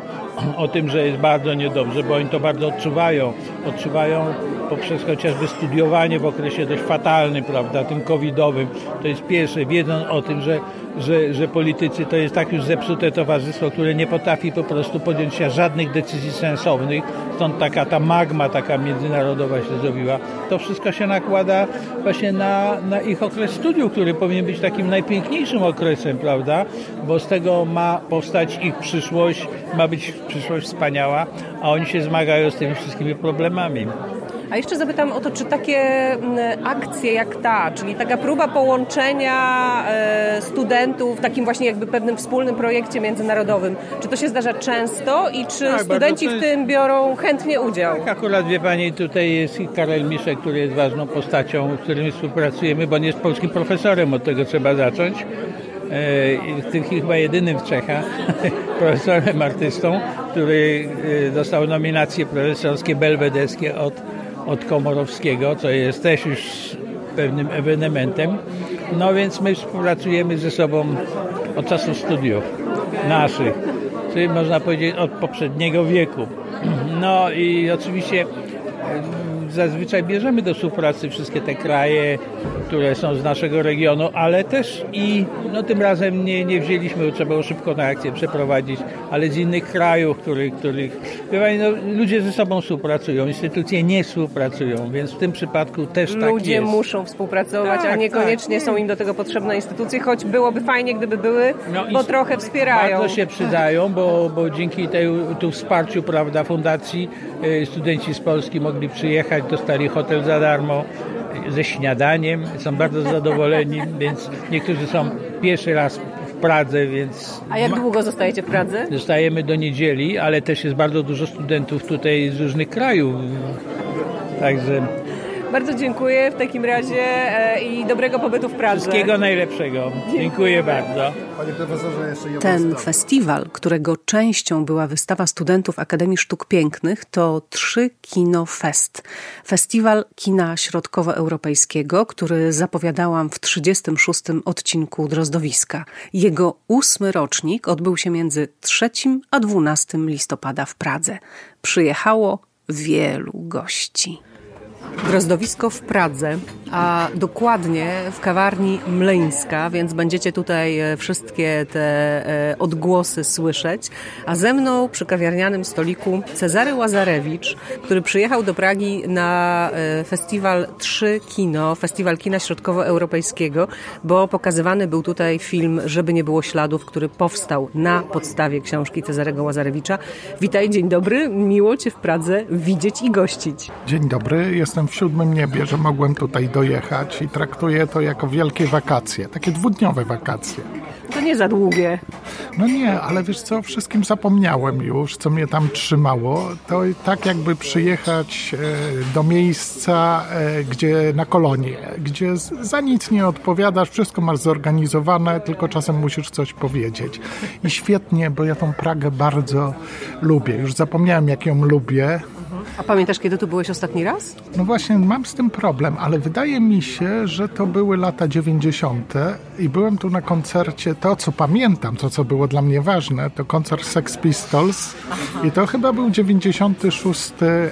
o tym, że jest bardzo niedobrze, bo oni to bardzo odczuwają. Odczuwają poprzez chociażby studiowanie w okresie dość fatalnym, prawda, tym covidowym. To jest pierwsze, wiedzą o tym, że, że, że politycy to jest tak już zepsute towarzystwo, które nie potrafi po prostu podjąć się żadnych decyzji sensownych. Stąd taka ta magma taka międzynarodowa się zrobiła. To wszystko się nakłada właśnie na, na ich okres studiów, który powinien być takim najpiękniejszym okresem, prawda? Bo z tego ma powstać ich przyszłość, ma być przyszłość wspaniała, a oni się zmagają z tymi wszystkimi problemami. A jeszcze zapytam o to, czy takie mm, akcje jak ta, czyli taka próba połączenia e, studentów w takim właśnie jakby pewnym wspólnym projekcie międzynarodowym, czy to się zdarza często i czy Tak, studenci bardzo w tym biorą chętnie udział? Tak, akurat wie Pani, tutaj jest Karel Miszek, który jest ważną postacią, z którym współpracujemy, bo on jest polskim profesorem, od tego trzeba zacząć. E, tym chyba jedynym w Czechach (laughs) profesorem artystą, który e, dostał nominacje profesorskie belwederskie od, od Komorowskiego, co jest też już pewnym ewenementem. No więc my współpracujemy ze sobą od czasu studiów naszych, czyli można powiedzieć od poprzedniego wieku. (clears throat) No i oczywiście zazwyczaj bierzemy do współpracy wszystkie te kraje, które są z naszego regionu, ale też i no tym razem nie, nie wzięliśmy, bo trzeba było szybko na akcję przeprowadzić, ale z innych krajów, których, których no, ludzie ze sobą współpracują, instytucje nie współpracują, więc w tym przypadku też tak Ludzie muszą współpracować, a Tak, niekoniecznie tak. są im do tego potrzebne instytucje, choć byłoby fajnie, gdyby były, No bo trochę wspierają. Bardzo się przydają, bo, bo dzięki tej, tu wsparciu prawda, fundacji y, studenci z Polski mogli przyjechać, dostali hotel za darmo ze śniadaniem, są bardzo zadowoleni, (laughs) więc niektórzy są pierwszy raz w Pradze, więc A jak długo zostajecie w Pradze? zostajemy do niedzieli, ale też jest bardzo dużo studentów tutaj z różnych krajów. Także Bardzo dziękuję w takim razie e, i dobrego pobytu w Pradze. wszystkiego najlepszego. Dziękuję bardzo. Panie profesorze, jeszcze jedna Ten sprawa. festiwal, którego częścią była wystawa studentów Akademii Sztuk Pięknych, to Trzy Kino Fest. Festiwal kina środkowoeuropejskiego, który zapowiadałam w 36. odcinku Drozdowiska. Jego ósmy rocznik odbył się między 3 a 12 listopada w Pradze. Przyjechało wielu gości. Drozdowisko w Pradze, a dokładnie w kawarni Mleńska, więc będziecie tutaj e, wszystkie te e, odgłosy słyszeć. A ze mną przy kawiarnianym stoliku Cezary Łazarewicz, który przyjechał do Pragi na e, festiwal 3 Kino, festiwal kina środkowoeuropejskiego, bo pokazywany był tutaj film Żeby nie było śladów, który powstał na podstawie książki Cezarego Łazarewicza. Witaj, dzień dobry, miło Cię w Pradze widzieć i gościć. Dzień dobry, jestem w siódmym niebie, że mogłem tutaj dojechać i traktuję to jako wielkie wakacje, takie dwudniowe wakacje. To nie za długie. No nie, ale wiesz co, o wszystkim zapomniałem już, co mnie tam trzymało. To tak jakby przyjechać e, do miejsca, e, gdzie na kolonie, gdzie za nic nie odpowiadasz, wszystko masz zorganizowane, tylko czasem musisz coś powiedzieć. I świetnie, bo ja tą Pragę bardzo lubię. Już zapomniałem, jak ją lubię. A pamiętasz, kiedy tu byłeś ostatni raz? No właśnie, mam z tym problem, ale wydaje mi się, że to były lata 90. i byłem tu na koncercie. To, co pamiętam, to, co było dla mnie ważne, to koncert Sex Pistols i to chyba był 96 e,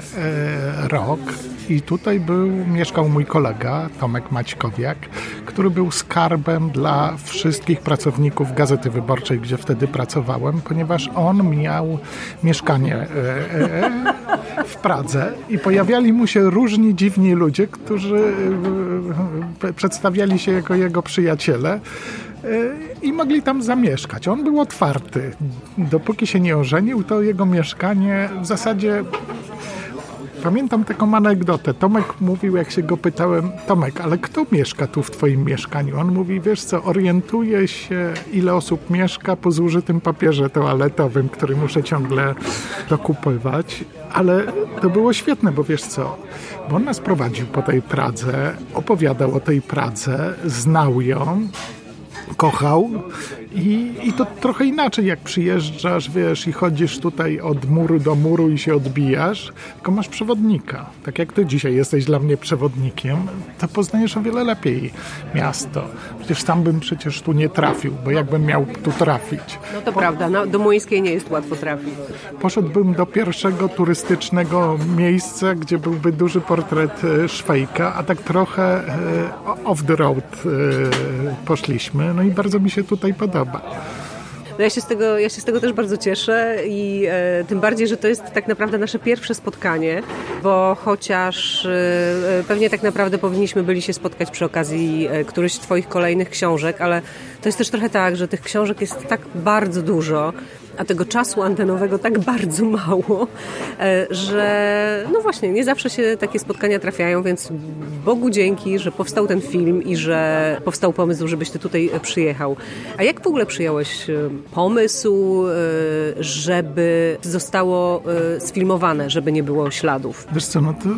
rok. I tutaj był, mieszkał mój kolega Tomek Maćkowiak, który był skarbem dla wszystkich pracowników Gazety Wyborczej, gdzie wtedy pracowałem, ponieważ on miał mieszkanie e, e, w I pojawiali mu się różni dziwni ludzie, którzy e, przedstawiali się jako jego przyjaciele i mogli tam zamieszkać. On był otwarty. Dopóki się nie ożenił, to jego mieszkanie w zasadzie Pamiętam taką anegdotę. Tomek mówił, jak się go pytałem, Tomek, ale kto mieszka tu w twoim mieszkaniu? On mówi, wiesz co, orientuję się, ile osób mieszka po zużytym papierze toaletowym, który muszę ciągle dokupywać. Ale to było świetne, bo wiesz co, bo on nas prowadził po tej Pradze, opowiadał o tej Pradze, znał ją, kochał i, i to trochę inaczej jak przyjeżdżasz, wiesz, i chodzisz tutaj od muru do muru i się odbijasz, tylko masz przewodnika. Tak jak ty dzisiaj jesteś dla mnie przewodnikiem, to poznajesz o wiele lepiej miasto. Przecież sam bym przecież tu nie trafił, bo jakbym miał tu trafić. No to prawda, no, do Młyńskiej nie jest łatwo trafić. Poszedłbym do pierwszego turystycznego miejsca, gdzie byłby duży portret e, Szwejka, a tak trochę e, off the road e, poszliśmy. No i bardzo mi się tutaj podoba. No ja, się z tego, ja się z tego też bardzo cieszę i e, tym bardziej, że to jest tak naprawdę nasze pierwsze spotkanie, bo chociaż e, pewnie tak naprawdę powinniśmy byli się spotkać przy okazji e, którychś z Twoich kolejnych książek, ale to jest też trochę tak, że tych książek jest tak bardzo dużo, a tego czasu antenowego tak bardzo mało, e, że no właśnie, nie zawsze się takie spotkania trafiają, więc Bogu dzięki, że powstał ten film i że powstał pomysł, żebyś ty tutaj przyjechał. A jak w ogóle przyjąłeś e, pomysł, e, żeby zostało sfilmowane, żeby nie było śladów? Wiesz co, no to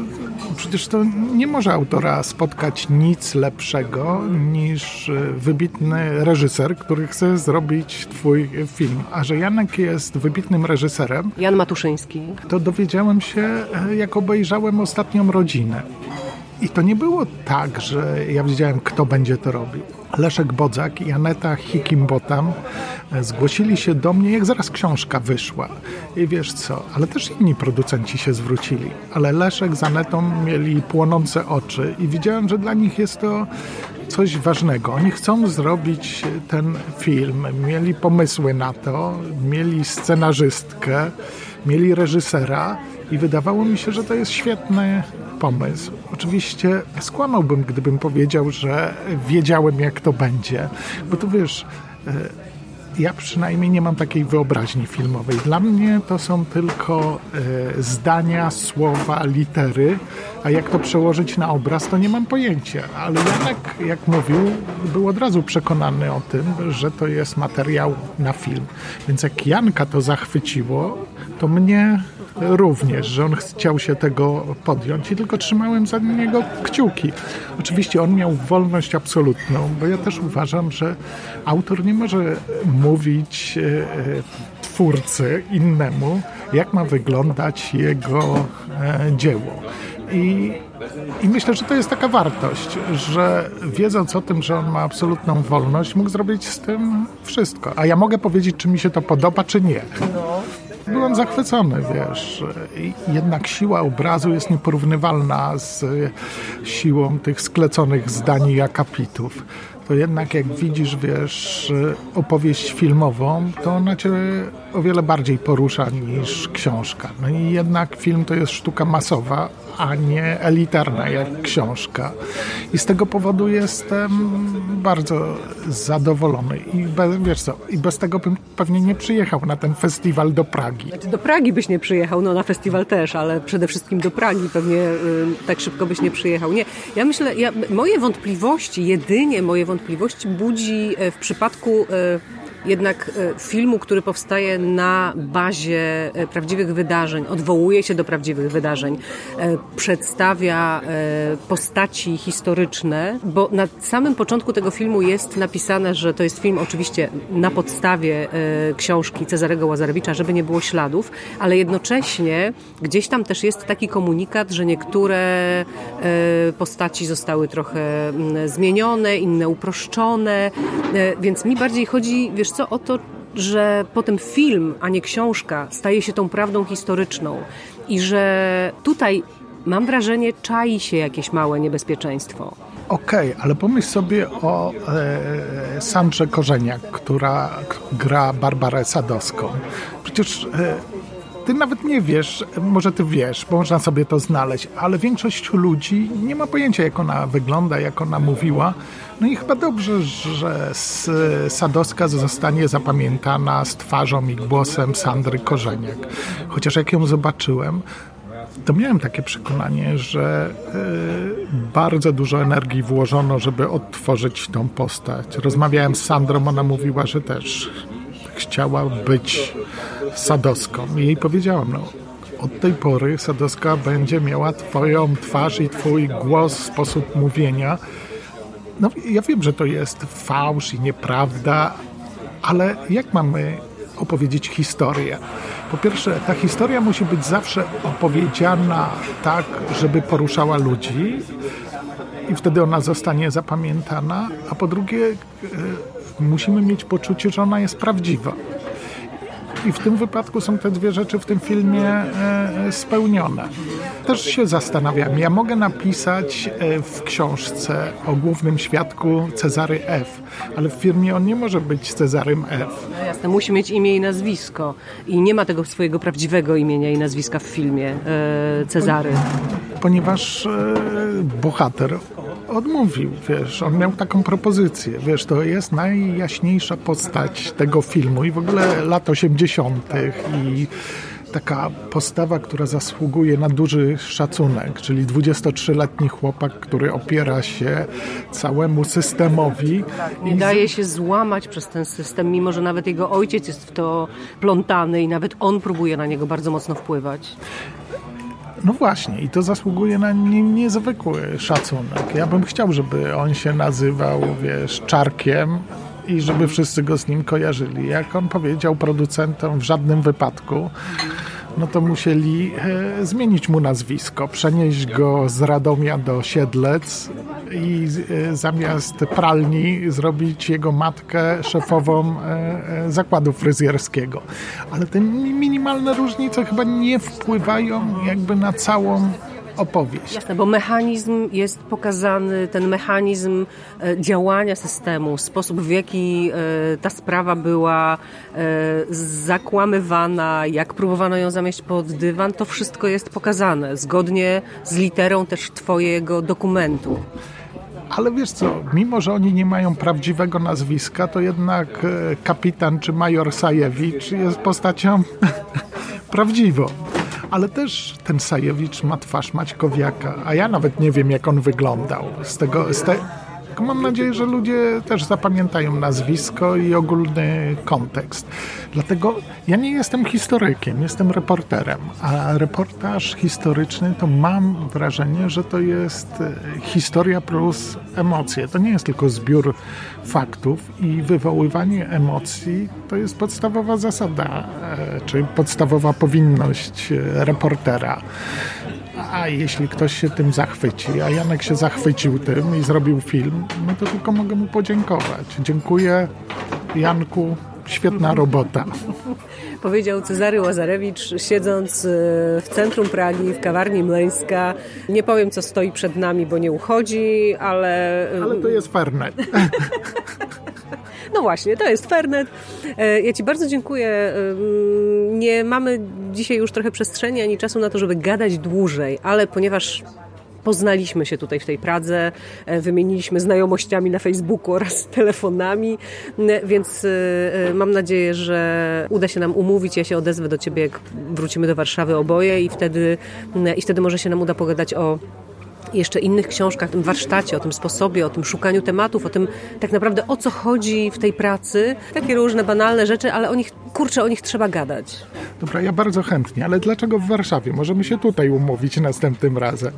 przecież to nie może autora spotkać nic lepszego niż wybitny reżyser, który chce zrobić twój film. A że Janek jest wybitnym reżyserem. Jan Matuszyński. To dowiedziałem się, e, jak obejrzałem ostatnią rodzinę. I to nie było tak, że ja wiedziałem, kto będzie to robił. Leszek Bodzak i Aneta Hikimbotam e, zgłosili się do mnie, jak zaraz książka wyszła. I wiesz co, ale też inni producenci się zwrócili. Ale Leszek z Anetą mieli płonące oczy i widziałem, że dla nich jest to coś ważnego. Oni chcą zrobić ten film, mieli pomysły na to, mieli scenarzystkę, mieli reżysera i wydawało mi się, że to jest świetny pomysł. Oczywiście skłamałbym, gdybym powiedział, że wiedziałem, jak to będzie, bo tu wiesz e, ja przynajmniej nie mam takiej wyobraźni filmowej. Dla mnie to są tylko e, zdania, słowa, litery, a jak to przełożyć na obraz, to nie mam pojęcia. Ale Janek, jak mówił, był od razu przekonany o tym, że to jest materiał na film. Więc jak Janka to zachwyciło, to mnie również, że on chciał się tego podjąć i tylko trzymałem za niego kciuki. Oczywiście on miał wolność absolutną, bo ja też uważam, że autor nie może mówić e, e, twórcy innemu, jak ma wyglądać jego e, dzieło. I, I myślę, że to jest taka wartość, że wiedząc o tym, że on ma absolutną wolność, mógł zrobić z tym wszystko. A ja mogę powiedzieć, czy mi się to podoba, czy nie. Byłem zachwycony, wiesz. Jednak siła obrazu jest nieporównywalna z siłą tych skleconych zdań i akapitów to jednak jak widzisz, wiesz, opowieść filmową, to ona cię o wiele bardziej porusza niż książka. No i jednak film to jest sztuka masowa, a nie elitarna jak książka. I z tego powodu jestem bardzo zadowolony. I bez, wiesz co, i bez tego bym pewnie nie przyjechał na ten festiwal do Pragi. Znaczy, do Pragi byś nie przyjechał, no na festiwal też, ale przede wszystkim do Pragi pewnie y, tak szybko byś nie przyjechał. Nie, ja myślę, ja, moje wątpliwości, jedynie moje wątpliwości budzi e, w przypadku y, jednak e, filmu, który powstaje na bazie e, prawdziwych wydarzeń, odwołuje się do prawdziwych wydarzeń, e, przedstawia postaci historyczne, bo na samym początku tego filmu jest napisane, że to jest film oczywiście na podstawie książki Cezarego Łazarewicza, żeby nie było śladów, ale jednocześnie gdzieś tam też jest taki komunikat, że niektóre postaci zostały trochę mm, zmienione, inne uproszczone, więc mi bardziej chodzi, wiesz co, o to, że potem film, a nie książka staje się tą prawdą historyczną i że tutaj mam wrażenie czai się jakieś małe niebezpieczeństwo. Okej, okay, ale pomyśl sobie o e, Sandrze Korzeniak, która gra Barbarę Sadowską. Przecież e, ty nawet nie wiesz, może ty wiesz, bo można sobie to znaleźć, ale większość ludzi nie ma pojęcia, jak ona wygląda, jak ona mówiła. No i chyba dobrze, że Sadowska zostanie zapamiętana z twarzą i głosem Sandry Korzeniak. Chociaż jak ją zobaczyłem, to miałem takie przekonanie, że y, bardzo dużo energii włożono, żeby odtworzyć tą postać. Rozmawiałem z Sandrą, ona mówiła, że też chciała być Sadowską. I jej powiedziałam, no od tej pory Sadowska będzie miała twoją twarz i twój głos, sposób mówienia. No ja wiem, że to jest fałsz i nieprawda, ale jak mamy opowiedzieć historię? Po pierwsze, ta historia musi być zawsze opowiedziana tak, żeby poruszała ludzi i wtedy ona zostanie zapamiętana, a po drugie, e, musimy mieć poczucie, że ona jest prawdziwa. I w tym wypadku są te dwie rzeczy w tym filmie e, e, spełnione. Też się zastanawiam, ja mogę napisać e, w książce o głównym świadku Cezary F., ale w filmie on nie może być Cezarym F. No jasne, musi mieć imię i nazwisko. I nie ma tego swojego prawdziwego imienia i nazwiska w filmie Cezary. Ponieważ bohater odmówił, wiesz, on miał taką propozycję, wiesz, to jest najjaśniejsza postać tego filmu i w ogóle lat 80. i taka postawa, która zasługuje na duży szacunek, czyli 23-letni chłopak, który opiera się całemu systemowi. Nie daje się złamać przez ten system, mimo że nawet jego ojciec jest w to plątany i nawet on próbuje na niego bardzo mocno wpływać. No właśnie, i to zasługuje na nie, niezwykły szacunek. Ja bym chciał, żeby on się nazywał, wiesz, Czarkiem i żeby wszyscy go z nim kojarzyli. Jak on powiedział producentom, w żadnym wypadku no to musieli e, zmienić mu nazwisko, przenieść go z Radomia do Siedlec i e, zamiast pralni zrobić jego matkę szefową e, zakładu fryzjerskiego. Ale te minimalne różnice chyba nie wpływają jakby na całą opowieść. Jasne, bo mechanizm jest pokazany, ten mechanizm e, działania systemu, sposób w jaki e, ta sprawa była e, zakłamywana, jak próbowano ją zamieść pod dywan, to wszystko jest pokazane, zgodnie z literą też twojego dokumentu. Ale wiesz co, mimo że oni nie mają prawdziwego nazwiska, to jednak kapitan czy major Sajewicz jest postacią (laughs) prawdziwą ale też ten Sajewicz ma twarz Maćkowiaka, a ja nawet nie wiem, jak on wyglądał. Z tego, z te, mam nadzieję, że ludzie też zapamiętają nazwisko i ogólny kontekst. Dlatego ja nie jestem historykiem, jestem reporterem, a reportaż historyczny to mam wrażenie, że to jest e, historia plus emocje. To nie jest tylko zbiór faktów i wywoływanie emocji to jest podstawowa zasada, e, czy podstawowa powinność e, reportera. A jeśli ktoś się tym zachwyci, a Janek się zachwycił tym i zrobił film, no to tylko mogę mu podziękować. Dziękuję Janku, świetna robota. (laughs) Powiedział Cezary Łazarewicz, siedząc e, w centrum Pragi, w kawarni Mleńska. Nie powiem, co stoi przed nami, bo nie uchodzi, ale... Ale to jest Fernet. (laughs) No właśnie, to jest Fernet. E, ja Ci bardzo dziękuję. Nie mamy dzisiaj już trochę przestrzeni ani czasu na to, żeby gadać dłużej, ale ponieważ poznaliśmy się tutaj w tej Pradze, e, wymieniliśmy znajomościami na Facebooku oraz (laughs) telefonami, więc e, mam nadzieję, że uda się nam umówić. Ja się odezwę do Ciebie, jak wrócimy do Warszawy oboje i wtedy, i wtedy może się nam uda pogadać o jeszcze innych książkach, o tym warsztacie, o tym sposobie, o tym szukaniu tematów, o tym tak naprawdę o co chodzi w tej pracy. Takie różne banalne rzeczy, ale o nich, kurczę, o nich trzeba gadać. Dobra, ja bardzo chętnie, ale dlaczego w Warszawie? Możemy się tutaj umówić następnym razem.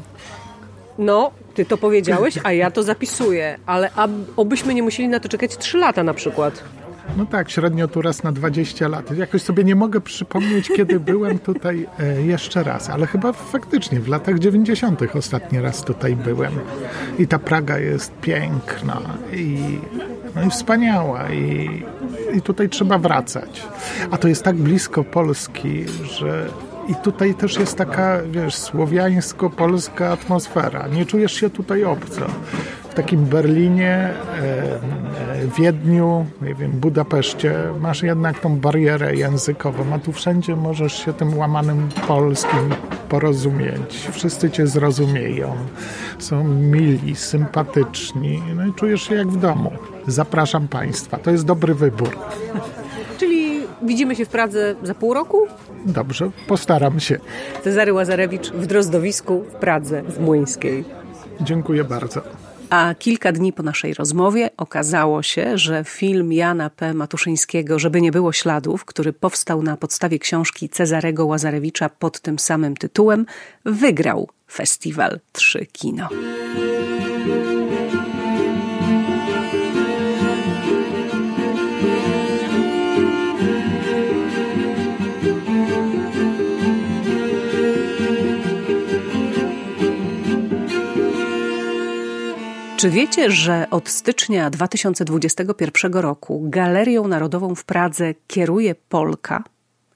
No, ty to powiedziałeś, a ja to zapisuję, ale obyśmy nie musieli na to czekać trzy lata na przykład. No tak, średnio tu raz na 20 lat. Jakoś sobie nie mogę przypomnieć, kiedy byłem tutaj e, jeszcze raz, ale chyba faktycznie w latach 90. ostatni raz tutaj byłem. I ta Praga jest piękna i, no i wspaniała i, i tutaj trzeba wracać. A to jest tak blisko Polski, że i tutaj też jest taka, wiesz, słowiańsko-polska atmosfera. Nie czujesz się tutaj obco w takim Berlinie, e, e, Wiedniu, nie wiem, Budapeszcie masz jednak tą barierę językową, a tu wszędzie możesz się tym łamanym polskim porozumieć. Wszyscy cię zrozumieją, są mili, sympatyczni, no i czujesz się jak w domu. Zapraszam Państwa, to jest dobry wybór. Widzimy się w Pradze za pół roku? Dobrze, postaram się. Cezary Łazarewicz w Drozdowisku w Pradze, w Młyńskiej. Dziękuję bardzo. A kilka dni po naszej rozmowie okazało się, że film Jana P. Matuszyńskiego Żeby nie było śladów, który powstał na podstawie książki Cezarego Łazarewicza pod tym samym tytułem, wygrał festiwal 3 Kino. Czy wiecie, że od stycznia 2021 roku Galerią Narodową w Pradze kieruje Polka?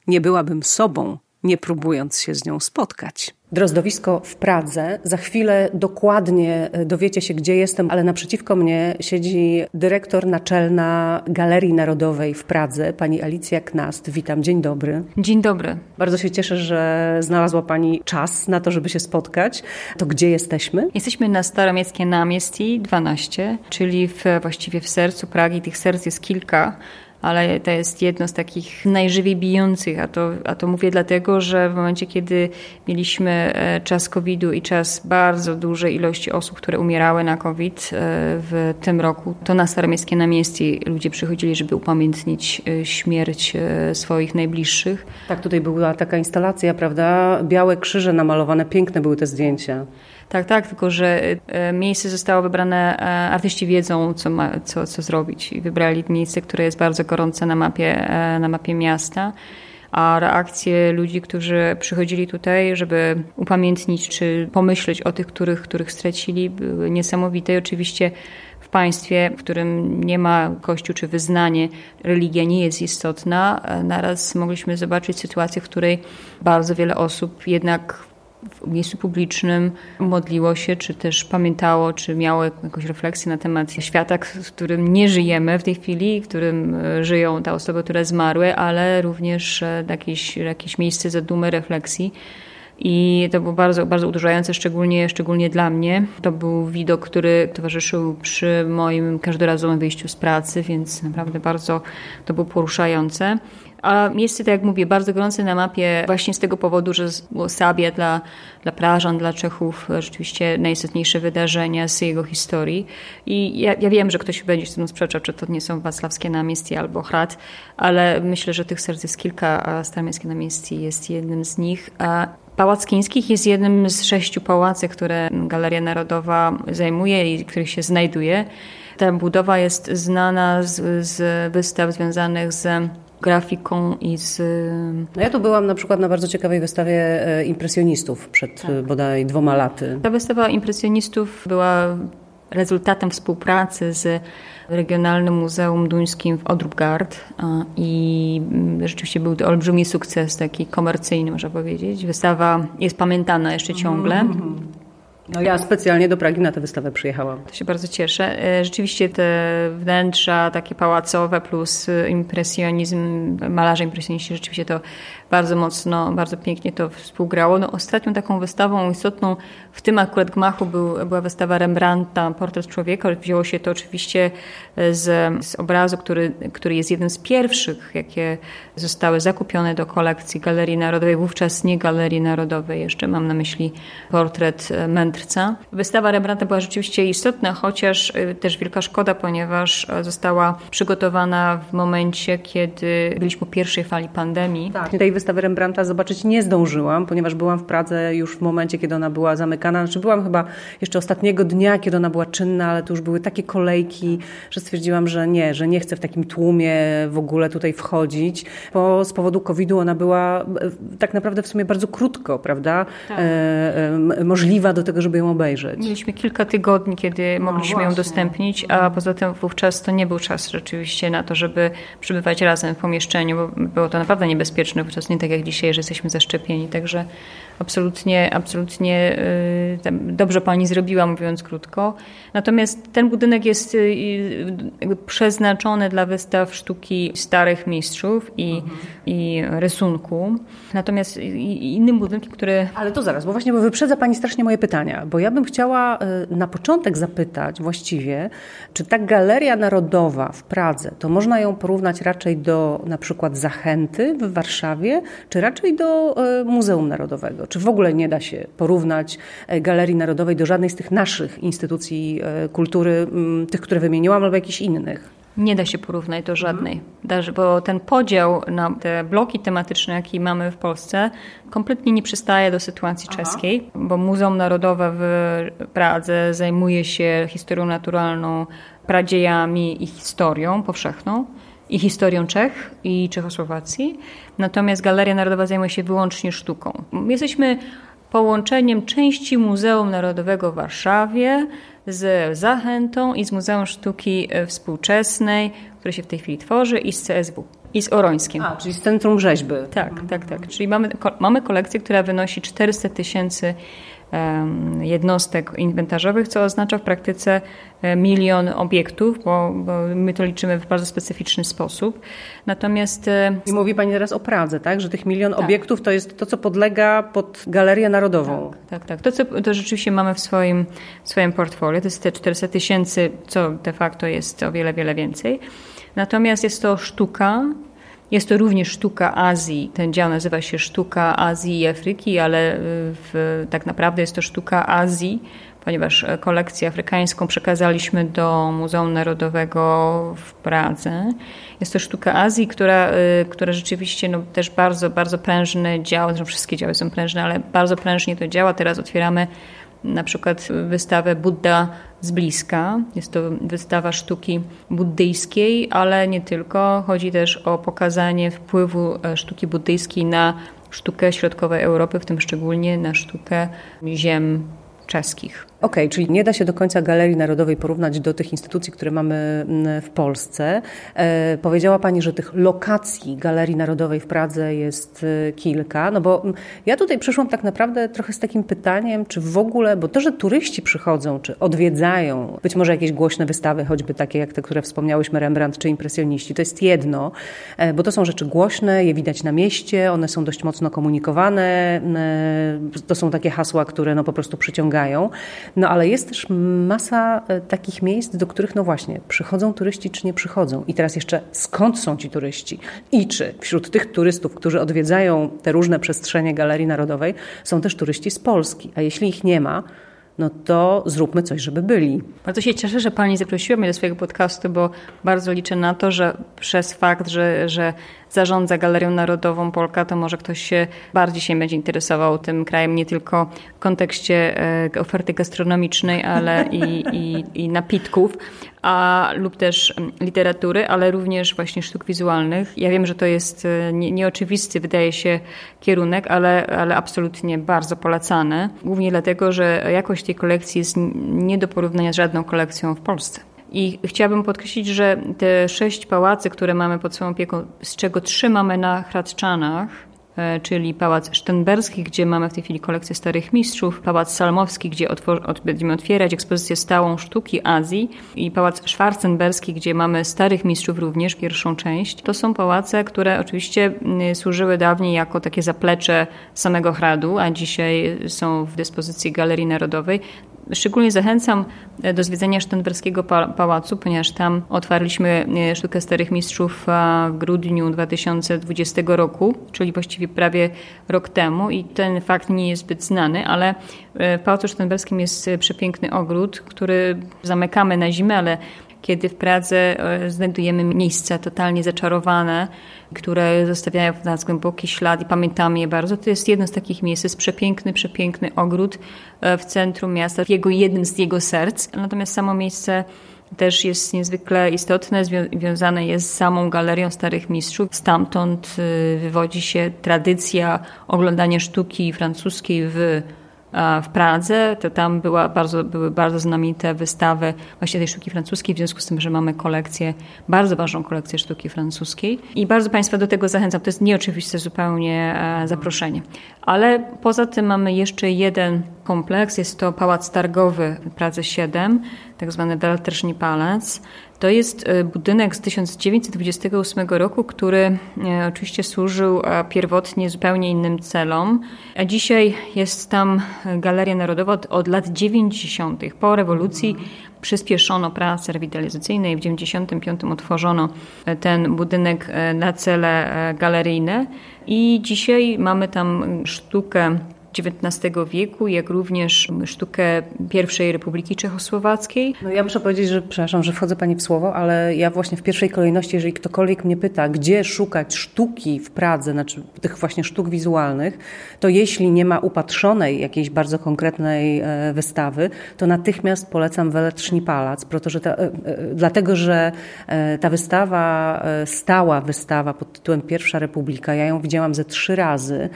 Nie byłabym sobą, nie próbując się z nią spotkać. Drozdowisko w Pradze. Za chwilę dokładnie e, dowiecie się, gdzie jestem, ale naprzeciwko mnie siedzi dyrektor naczelna Galerii Narodowej w Pradze, pani Alicja Knast. Witam, dzień dobry. Dzień dobry. Bardzo się cieszę, że znalazła pani czas na to, żeby się spotkać. To gdzie jesteśmy? Jesteśmy na Staromieckie Namiestii 12, czyli w, właściwie w sercu Pragi. Tych serc jest kilka ale to jest jedno z takich najżywiej bijących, a to, a to mówię dlatego, że w momencie, kiedy mieliśmy e, czas COVID-u i czas bardzo dużej ilości osób, które umierały na COVID e, w tym roku, to na Staromiejskie Namieście ludzie przychodzili, żeby upamiętnić e, śmierć swoich najbliższych. Tak, tutaj była taka instalacja, prawda? Białe krzyże namalowane, piękne były te zdjęcia. Tak, tak, tylko że e, miejsce zostało wybrane, e, artyści wiedzą, co, ma, co, co zrobić i wybrali miejsce, które jest bardzo gorące na mapie, e, na mapie miasta a reakcje ludzi, którzy przychodzili tutaj, żeby upamiętnić czy pomyśleć o tych, których, których stracili, były niesamowite. I oczywiście w państwie, w którym nie ma kościół czy wyznanie, religia nie jest istotna, naraz mogliśmy zobaczyć sytuację, w której bardzo wiele osób jednak w miejscu publicznym modliło się, czy też pamiętało, czy miało jakąś refleksję na temat świata, w którym nie żyjemy w tej chwili, w którym e, żyją te osoby, które zmarły, ale również e, jakieś, jakieś miejsce zadumy, refleksji. I to było bardzo, bardzo uderzające, szczególnie, szczególnie dla mnie. To był widok, który towarzyszył przy moim każdorazowym wyjściu z pracy, więc naprawdę bardzo to było poruszające. A miejsce, tak jak mówię, bardzo gorące na mapie właśnie z tego powodu, że Sabia dla, dla Prażan, dla Czechów rzeczywiście najistotniejsze wydarzenia z jego historii. I ja, ja wiem, że ktoś będzie się z tym sprzeczał, czy to nie są wacławskie namiestie albo Hrad, ale myślę, że tych serc jest kilka, a Staromiejskie namiestie jest jednym z nich. A Pałac Kińskich jest jednym z sześciu pałacy, które Galeria Narodowa zajmuje i których się znajduje. Ta budowa jest znana z, z wystaw związanych z grafiką i z... No ja tu byłam na przykład na bardzo ciekawej wystawie e, impresjonistów przed tak. bodaj dwoma laty. Ta wystawa impresjonistów była rezultatem współpracy z Regionalnym Muzeum Duńskim w Odrupgard i mm, rzeczywiście był to olbrzymi sukces, taki komercyjny można powiedzieć. Wystawa jest pamiętana jeszcze ciągle. Mm -hmm. No ja specjalnie do Pragi na tę wystawę przyjechałam. To się bardzo cieszę. E, rzeczywiście te wnętrza takie pałacowe plus impresjonizm, malarze impresjoniści, rzeczywiście to bardzo mocno, bardzo pięknie to współgrało. No, ostatnią taką wystawą istotną w tym akurat gmachu był, była wystawa Rembrandta, Portret człowieka. Wzięło się to oczywiście z, z obrazu, który, który jest jednym z pierwszych, jakie zostały zakupione do kolekcji Galerii Narodowej, wówczas nie Galerii Narodowej, jeszcze mam na myśli portret Mędrca mędrca. Wystawa Rembrandta była rzeczywiście istotna, chociaż też wielka szkoda, ponieważ została przygotowana w momencie, kiedy byliśmy po pierwszej fali pandemii. Tak. Tej wystawy Rembrandta zobaczyć nie zdążyłam, ponieważ byłam w Pradze już w momencie, kiedy ona była zamykana. Znaczy byłam chyba jeszcze ostatniego dnia, kiedy ona była czynna, ale to już były takie kolejki, że stwierdziłam, że nie, że nie chcę w takim tłumie w ogóle tutaj wchodzić, bo z powodu COVID-u ona była e, tak naprawdę w sumie bardzo krótko, prawda? Tak. E, e, możliwa do tego, żeby ją obejrzeć. Mieliśmy kilka tygodni, kiedy no mogliśmy ją udostępnić, a poza tym wówczas to nie był czas rzeczywiście na to, żeby przebywać razem w pomieszczeniu, bo było to naprawdę niebezpieczne, wówczas nie tak jak dzisiaj, że jesteśmy zaszczepieni, także absolutnie, absolutnie y, dobrze pani zrobiła, mówiąc krótko. Natomiast ten budynek jest y, y, przeznaczony dla wystaw sztuki starych mistrzów i, mhm. i rysunku. Natomiast innym budynkiem, który... Ale to zaraz, bo właśnie bo wyprzedza pani strasznie moje pytania, bo ja bym chciała na początek zapytać właściwie, czy ta Galeria Narodowa w Pradze, to można ją porównać raczej do na przykład Zachęty w Warszawie, czy raczej do Muzeum Narodowego? Czy w ogóle nie da się porównać e, Galerii Narodowej do żadnej z tych naszych instytucji e, kultury, tych, które wymieniłam, albo jakichś innych? Nie da się porównać do żadnej, bo ten podział na te bloki tematyczne, jaki mamy w Polsce, kompletnie nie przystaje do sytuacji Aha. czeskiej, bo Muzeum Narodowe w Pradze zajmuje się historią naturalną, pradziejami i historią powszechną i historią Czech i Czechosłowacji. Natomiast Galeria Narodowa zajmuje się wyłącznie sztuką. Jesteśmy połączeniem części Muzeum Narodowego w Warszawie z Zachętą i z Muzeum Sztuki Współczesnej, które się w tej chwili tworzy, i z CSW. I z Orońskiem. A, czyli z Centrum Rzeźby. Tak, tak, tak. Czyli mamy, mamy kolekcję, która wynosi 400 tysięcy jednostek inwentarzowych, co oznacza w praktyce e, milion obiektów, bo, bo, my to liczymy w bardzo specyficzny sposób. Natomiast... E, I mówi Pani teraz o Pradze, tak? Że tych milion tak. obiektów to jest to, co podlega pod Galerię Narodową. Tak, tak. tak. To, co to rzeczywiście mamy w swoim, w swoim portfolio, to jest te 400 tysięcy, co de facto jest o wiele, wiele więcej. Natomiast jest to sztuka, jest to również sztuka Azji. Ten dział nazywa się Sztuka Azji i Afryki, ale y, w, tak naprawdę jest to sztuka Azji, ponieważ kolekcję afrykańską przekazaliśmy do Muzeum Narodowego w Pradze. Jest to sztuka Azji, która, y, która rzeczywiście no, też bardzo, bardzo prężny dział, zresztą wszystkie działy są prężne, ale bardzo prężnie to działa. Teraz otwieramy na przykład wystawę Buddha z bliska. Jest to wystawa sztuki buddyjskiej, ale nie tylko. Chodzi też o pokazanie wpływu e, sztuki buddyjskiej na sztukę środkowej Europy, w tym szczególnie na sztukę ziem czeskich. Okej, okay, czyli nie da się do końca Galerii Narodowej porównać do tych instytucji, które mamy mm, w Polsce. E, powiedziała Pani, że tych lokacji Galerii Narodowej w Pradze jest e, kilka, no bo mm, ja tutaj przyszłam tak naprawdę trochę z takim pytaniem, czy w ogóle, bo to, że turyści przychodzą, czy odwiedzają, być może jakieś głośne wystawy, choćby takie jak te, które wspomniałyśmy, Rembrandt czy impresjoniści, to jest jedno, e, bo to są rzeczy głośne, je widać na mieście, one są dość mocno komunikowane, e, to są takie hasła, które no po prostu przyciągają. No ale jest też masa e, takich miejsc, do których no właśnie przychodzą turyści czy nie przychodzą. I teraz jeszcze skąd są ci turyści? I czy wśród tych turystów, którzy odwiedzają te różne przestrzenie Galerii Narodowej, są też turyści z Polski? A jeśli ich nie ma, no to zróbmy coś, żeby byli. Bardzo się cieszę, że Pani zaprosiła mnie do swojego podcastu, bo bardzo liczę na to, że przez fakt, że, że zarządza Galerią Narodową Polka, to może ktoś się bardziej się będzie interesował tym krajem, nie tylko w kontekście e, oferty gastronomicznej, ale i, i, i napitków, a, lub też literatury, ale również właśnie sztuk wizualnych. Ja wiem, że to jest e, nie, nieoczywisty, wydaje się, kierunek, ale, ale absolutnie bardzo polecany. Głównie dlatego, że jakość tej kolekcji jest nie do porównania z żadną kolekcją w Polsce. I chciałabym podkreślić, że te sześć pałacy, które mamy pod swoją opieką, z czego trzy mamy na Hradczanach, czyli Pałac Sztenberski, gdzie mamy w tej chwili kolekcję starych mistrzów, Pałac Salmowski, gdzie otwor- będziemy otwierać ekspozycję stałą sztuki Azji i Pałac Schwarzenberski, gdzie mamy starych mistrzów również, pierwszą część. To są pałace, które oczywiście służyły dawniej jako takie zaplecze samego Hradu, a dzisiaj są w dyspozycji Galerii Narodowej Szczególnie zachęcam do zwiedzania Sztenberskiego Pałacu, ponieważ tam otwarliśmy sztukę Starych Mistrzów w grudniu 2020 roku, czyli właściwie prawie rok temu. I ten fakt nie jest zbyt znany, ale w Pałacu Sztenberskim jest przepiękny ogród, który zamykamy na zimę, ale kiedy w Pradze e, znajdujemy miejsca totalnie zaczarowane, które zostawiają w nas głęboki ślad i pamiętamy je bardzo. To jest jedno z takich miejsc. Jest przepiękny, przepiękny ogród e, w centrum miasta, w jego, jednym z jego serc. Natomiast samo miejsce też jest niezwykle istotne, związane jest z samą Galerią Starych Mistrzów. Stamtąd e, wywodzi się tradycja oglądania sztuki francuskiej w w Pradze, to tam była bardzo, były bardzo znamienite wystawy właśnie tej sztuki francuskiej, w związku z tym, że mamy kolekcję, bardzo ważną kolekcję sztuki francuskiej i bardzo Państwa do tego zachęcam. To jest nieoczywiste zupełnie e, zaproszenie. Ale poza tym mamy jeszcze jeden kompleks, jest to Pałac Targowy w Pradze 7, tak zwany Welterschni Palac. To jest e, budynek z 1928 roku, który e, oczywiście służył e, pierwotnie zupełnie innym celom, a dzisiaj jest tam Galeria Narodowa od, lat 90. Po rewolucji przyspieszono prace rewitalizacyjne i w 1995 otworzono ten budynek na cele galeryjne i dzisiaj mamy tam sztukę XIX wieku, jak również sztukę pierwszej Republiki Czechosłowackiej. No ja muszę powiedzieć, że przepraszam, że wchodzę Pani w słowo, ale ja właśnie w pierwszej kolejności, jeżeli ktokolwiek mnie pyta, gdzie szukać sztuki w Pradze, znaczy tych właśnie sztuk wizualnych, to jeśli nie ma upatrzonej jakiejś bardzo konkretnej e, wystawy, to natychmiast polecam Weletrzni Palac, e, e, dlatego że ta wystawa, stała wystawa pod tytułem Pierwsza Republika, ja ją widziałam ze trzy razy,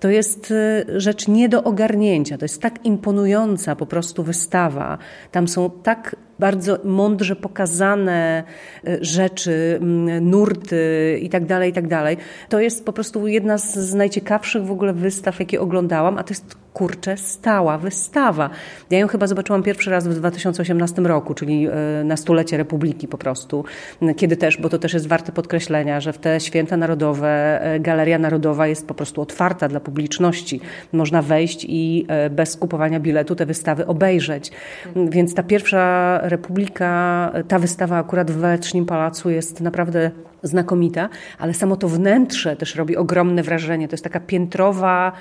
to jest y, rzecz nie do ogarnięcia. To jest tak imponująca po prostu wystawa. Tam są tak bardzo mądrze pokazane y, rzeczy, nurty i tak dalej, i tak. To jest po prostu jedna z najciekawszych w ogóle wystaw, jakie oglądałam, a to jest kurczę, stała wystawa. Ja ją chyba zobaczyłam pierwszy raz w 2018 roku, czyli e, na stulecie Republiki po prostu, kiedy też, bo to też jest warte podkreślenia, że w te święta narodowe e, Galeria Narodowa jest po prostu otwarta dla publiczności. Można wejść i e, bez kupowania biletu te wystawy obejrzeć. Więc ta pierwsza Republika, ta wystawa akurat w Wałecznym Pałacu jest naprawdę znakomita, ale samo to wnętrze też robi ogromne wrażenie. To jest taka piętrowa,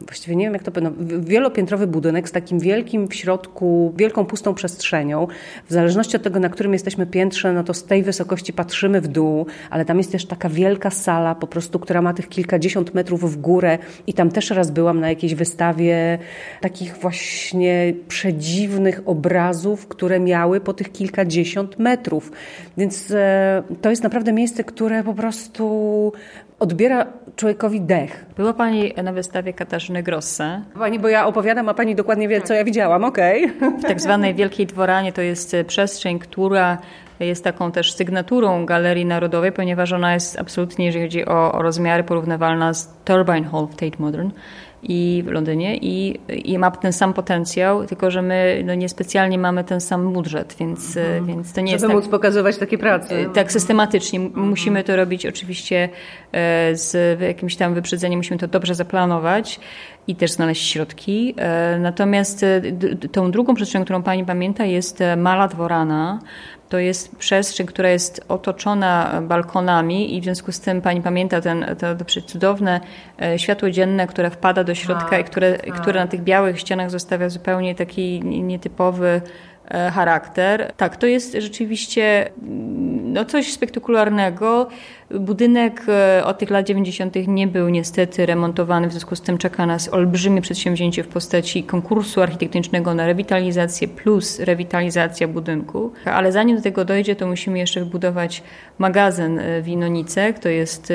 właściwie nie wiem jak to powiedzieć, no, wielopiętrowy budynek z takim wielkim w środku, wielką pustą przestrzenią. W zależności od tego, na którym jesteśmy piętrze, no to z tej wysokości patrzymy w dół, ale tam jest też taka wielka sala po prostu, która ma tych kilkadziesiąt metrów w górę i tam też raz byłam na jakiejś wystawie takich właśnie przedziwnych obrazów, które miały po tych kilkadziesiąt metrów. Więc e, to jest naprawdę miejsce, które po prostu odbiera człowiekowi dech. Była Pani na wystawie Katarzyny Grosse. Pani, bo ja opowiadam, a Pani dokładnie wie, co ja widziałam, okej. Okay. W tak zwanej Wielkiej Dworanie to jest przestrzeń, która jest taką też sygnaturą Galerii Narodowej, ponieważ ona jest absolutnie, jeżeli chodzi o, o rozmiary, porównywalna z Turbine Hall w Tate Modern i w Londynie i, i ma ten sam potencjał, tylko że my no, niespecjalnie mamy ten sam budżet, więc, mhm. więc to nie Żeby jest tak, móc pokazywać takie prace. E, tak systematycznie. Mhm. Musimy to robić oczywiście e, z jakimś tam wyprzedzeniem, musimy to dobrze zaplanować i też znaleźć środki. Natomiast tą drugą przestrzenią, którą Pani pamięta jest Mala Dworana, to jest przestrzeń, która jest otoczona balkonami i w związku z tym pani pamięta ten, to, to cudowne e, światło dzienne, które wpada do środka tak, i które, tak. które na tych białych ścianach zostawia zupełnie taki nietypowy charakter. Tak, to jest rzeczywiście mm, no, coś spektakularnego. Budynek e, od tych lat 90. nie był niestety remontowany, w związku z tym czeka nas olbrzymie przedsięwzięcie w postaci konkursu architektonicznego na rewitalizację plus rewitalizacja budynku. Ale zanim do tego dojdzie, to musimy jeszcze wybudować magazyn e, w to jest, e,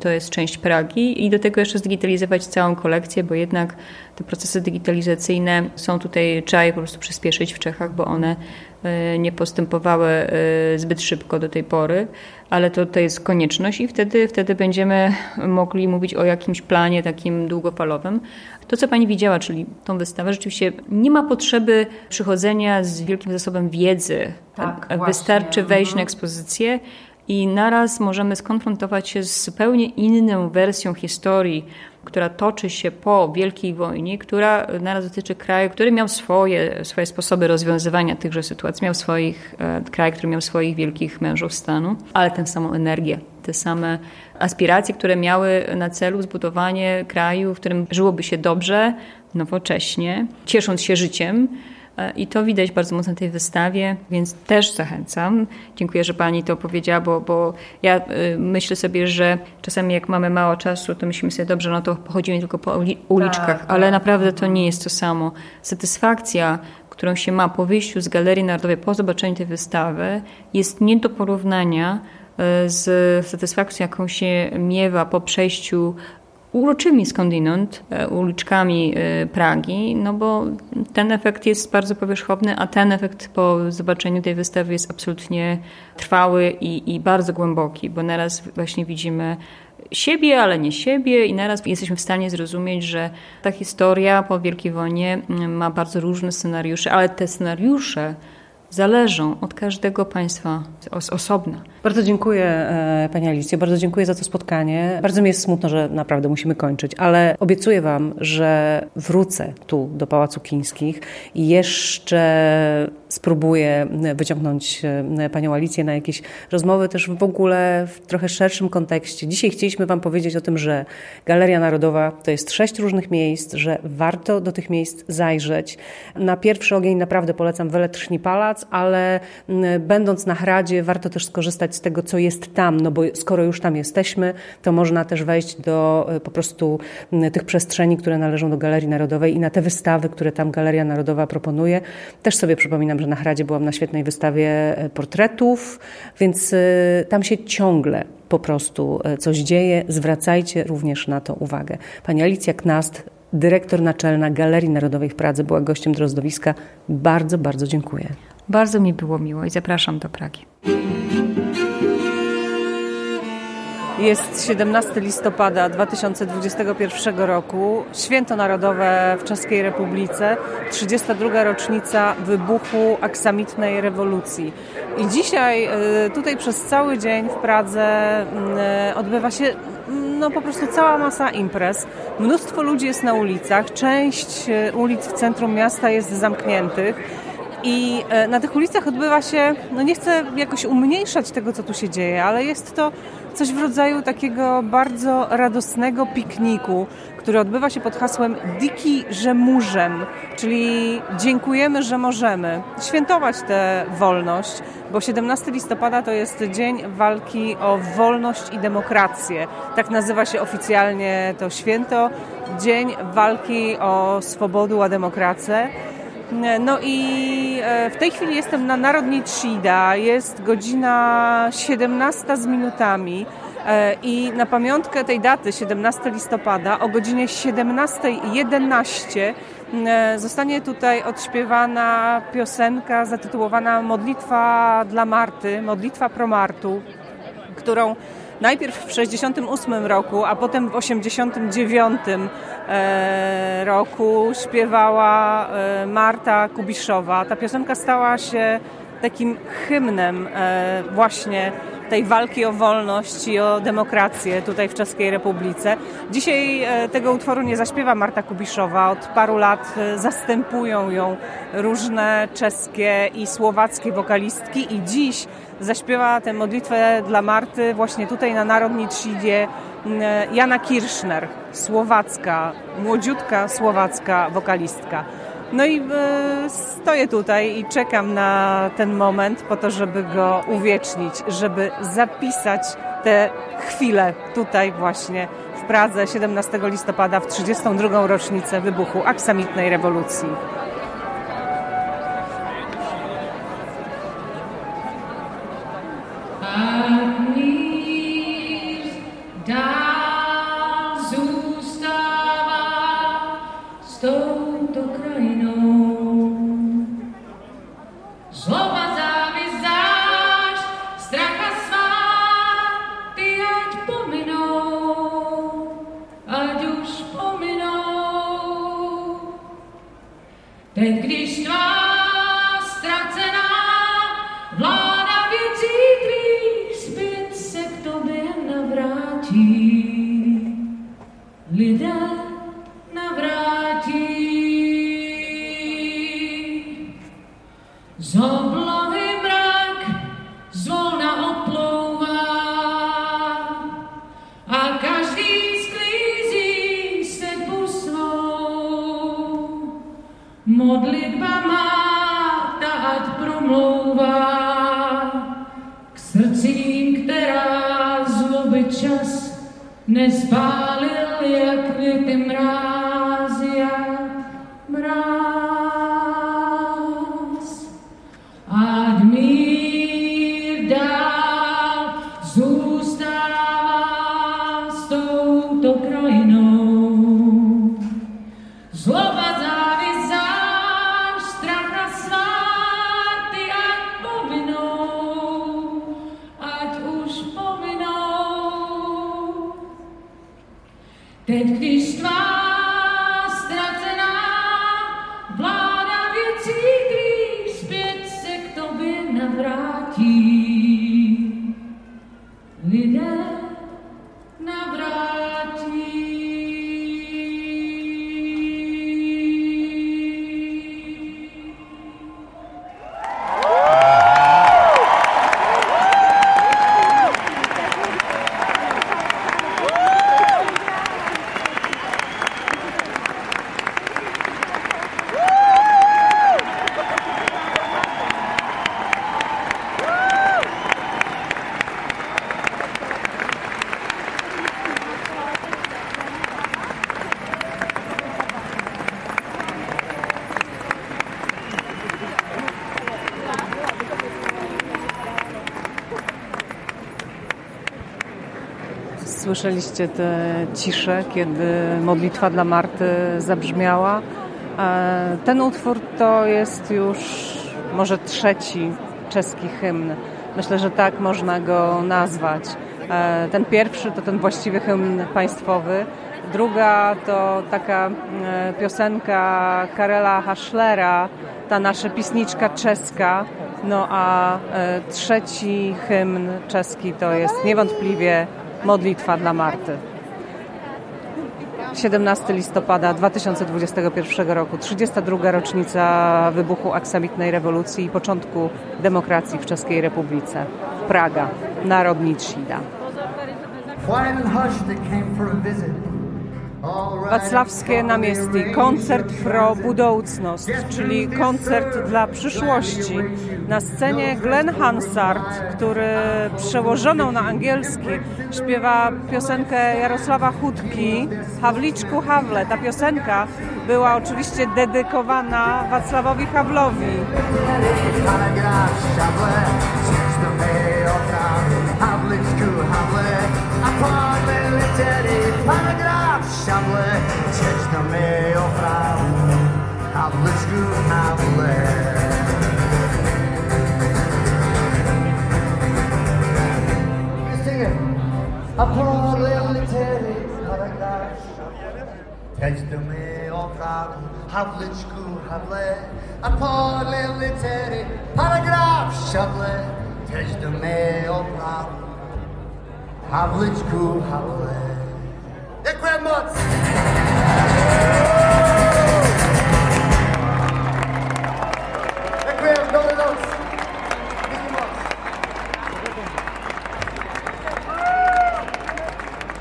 to jest część Pragi i do tego jeszcze zdigitalizować całą kolekcję, bo jednak te procesy digitalizacyjne są tutaj, trzeba je po prostu przyspieszyć w Czechach, bo one nie postępowały zbyt szybko do tej pory ale to, to jest konieczność i wtedy, wtedy będziemy mogli mówić o jakimś planie takim długofalowym. To, co Pani widziała, czyli tą wystawę, rzeczywiście nie ma potrzeby przychodzenia z wielkim zasobem wiedzy. Tak, Wystarczy właśnie. wejść na mhm. ekspozycję i naraz możemy skonfrontować się z zupełnie inną wersją historii, która toczy się po Wielkiej Wojnie, która naraz dotyczy kraju, który miał swoje, swoje sposoby rozwiązywania tychże sytuacji, miał swoich, e, kraj, który miał swoich wielkich mężów stanu, ale tę samą energię, te same aspiracje, które miały na celu zbudowanie kraju, w którym żyłoby się dobrze, nowocześnie, ciesząc się życiem, i to widać bardzo mocno na tej wystawie, więc też zachęcam. Dziękuję, że Pani to powiedziała, bo, bo ja y, myślę sobie, że czasami jak mamy mało czasu, to myślimy sobie, dobrze, no to pochodzimy tylko po uliczkach, tak, ale tak. naprawdę to nie jest to samo. Satysfakcja, którą się ma po wyjściu z Galerii Narodowej, po zobaczeniu tej wystawy, jest nie do porównania y, z satysfakcją, jaką się miewa po przejściu uroczymi skądinąd e, uliczkami e, Pragi, no bo ten efekt jest bardzo powierzchowny, a ten efekt po zobaczeniu tej wystawy jest absolutnie trwały i, i bardzo głęboki, bo naraz właśnie widzimy siebie, ale nie siebie i naraz jesteśmy w stanie zrozumieć, że ta historia po Wielkiej Wojnie mm, ma bardzo różne scenariusze, ale te scenariusze zależą od każdego państwa osobna. Bardzo dziękuję e, Pani Alicjo, bardzo dziękuję za to spotkanie. Bardzo mi jest smutno, że naprawdę musimy kończyć, ale obiecuję Wam, że wrócę tu do Pałacu Kińskich i jeszcze spróbuję wyciągnąć e, Panią Alicję na jakieś rozmowy też w ogóle w trochę szerszym kontekście. Dzisiaj chcieliśmy Wam powiedzieć o tym, że Galeria Narodowa to jest sześć różnych miejsc, że warto do tych miejsc zajrzeć. Na pierwszy ogień naprawdę polecam Weletrzni Palac, ale będąc na Hradzie warto też skorzystać z tego, co jest tam, no bo skoro już tam jesteśmy, to można też wejść do e, po prostu tych przestrzeni, które należą do Galerii Narodowej i na te wystawy, które tam Galeria Narodowa proponuje. Też sobie przypominam, że na Hradzie byłam na świetnej wystawie e, portretów, więc e, tam się ciągle po prostu coś dzieje. Zwracajcie również na to uwagę. Pani Alicja Knast, dyrektor naczelna Galerii Narodowej w Pradze, była gościem Drozdowiska. Bardzo, bardzo dziękuję. Bardzo mi było miło i zapraszam do Pragi. Jest 17 listopada 2021 roku, święto narodowe w Czeskiej Republice, 32. rocznica wybuchu aksamitnej rewolucji. I dzisiaj y, tutaj przez cały dzień w Pradze y, odbywa się no po prostu cała masa imprez. Mnóstwo ludzi jest na ulicach, część y, ulic w centrum miasta jest zamkniętych. I e, na tych ulicach odbywa się, no nie chcę jakoś umniejszać tego, co tu się dzieje, ale jest to coś w rodzaju takiego bardzo radosnego pikniku, który odbywa się pod hasłem Diki, że murzem, czyli dziękujemy, że możemy świętować tę wolność, bo 17 listopada to jest dzień walki o wolność i demokrację. Tak nazywa się oficjalnie to święto, dzień walki o swobodę, a demokrację. No i e, w tej chwili jestem na Narodni Trida, jest godzina 17 z minutami e, i na pamiątkę tej daty, 17 listopada, o godzinie 17.11 e, zostanie tutaj odśpiewana piosenka zatytułowana Modlitwa dla Marty, Modlitwa pro Martu, którą najpierw w 1968 roku, a potem w 1989 e, roku śpiewała e, Marta Kubiszowa. Ta piosenka stała się takim hymnem e, właśnie tej walki o wolność i o demokrację tutaj w Czeskiej Republice. Dzisiaj tego utworu nie zaśpiewa Marta Kubiszowa. Od paru lat zastępują ją różne czeskie i słowackie wokalistki i dziś zaśpiewa tę modlitwę dla Marty właśnie tutaj na Narodni mm, Jana Kirschner, słowacka, młodziutka słowacka wokalistka. No i e, stoję tutaj i czekam na ten moment po to, żeby go uwiecznić, żeby zapisać te chwile tutaj właśnie w Pradze 17 listopada w 32. rocznicę wybuchu aksamitnej rewolucji. čas nezbálil, jak věty mrázy já. Słyszeliście tę ciszę, kiedy modlitwa dla Marty zabrzmiała. E, ten utwór to jest już może trzeci czeski hymn. Myślę, że tak można go nazwać. E, ten pierwszy to ten właściwy hymn państwowy. Druga to taka e, piosenka Karela Haschlera, ta nasza pisniczka czeska. No a trzeci hymn czeski to jest niewątpliwie Modlitwa dla Marty. 17 listopada 2021 roku, 32. rocznica wybuchu aksamitnej rewolucji i początku demokracji w Czeskiej Republice. Praga, Narodnicida. Wacławskie Namiesty, koncert pro budoucnost, czyli koncert dla przyszłości. Na scenie Glenn Hansard, który przełożoną na angielski śpiewa piosenkę Jarosława Chudki, Hawliczku Hawle. Ta piosenka była oczywiście dedykowana Wacławowi Hawlowi. ciągle Siedź na mej ofralu A w blisku hable Upon limited paradise Tecdimi ofralu Havličku havle Upon limited paragraf Şable Tecdimi ofralu Havličku havle Děkujeme moc. Děkujeme, dobrý noc.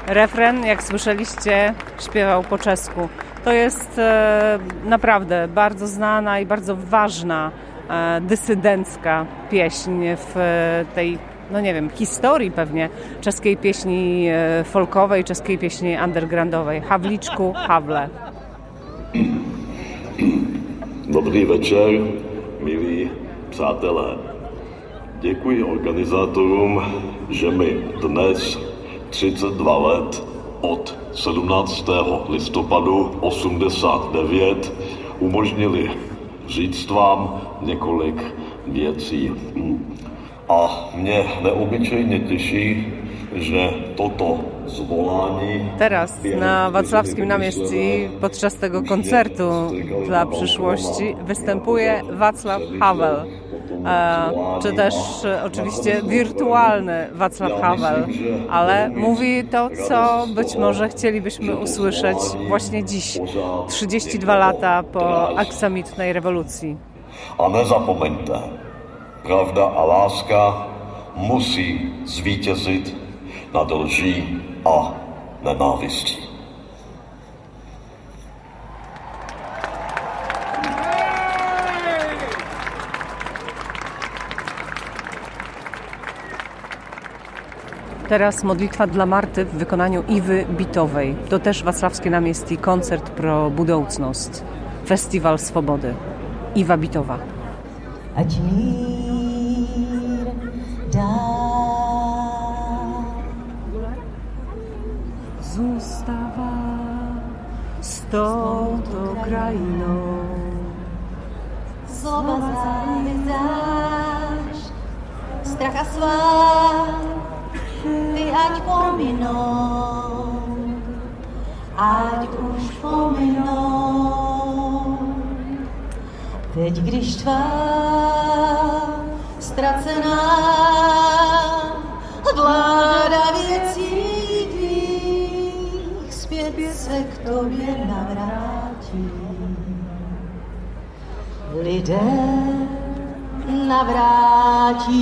Refren, jak słyszeliście, śpiewał po czesku. To jest e, naprawdę bardzo znana i bardzo ważna e, dysydencka pieśń w e, tej no nie wiem, historii pewnie czeskiej pieśni e, folkowej, czeskiej pieśni undergroundowej. Havliczku, Havle. Dobrý večer, milí přátelé. Děkuji organizátorům, že mi dnes 32 let od 17. listopadu 89 umožnili říct vám několik věcí. A mě neobyčejně těší, że toto zvolanie. Teraz na Wacławskim Namiestci podczas tego koncertu dla przyszłości występuje Wacław Havel. czy też oczywiście wirtualny Wacław Havel, ale mówi to, co być może chcielibyśmy usłyszeć właśnie dziś, 32 lata po aksamitnej rewolucji. A nezapomeňte, pravda a láska musí zvítězit nad lží a nenávistí. Teraz modlitwa dla Marty w wykonaniu Iwy Bitowej. To też Wacławskie Namiestí koncert pro budoucnost. Festiwal Swobody. Iwa Bitowa. Ať mír touto krajinou. Zobazáš strach a svár, ty ať pominou, ať už pominou. Teď, když tvá ztracená vláda věcí se k tobě navrátí. Lidé navrátí.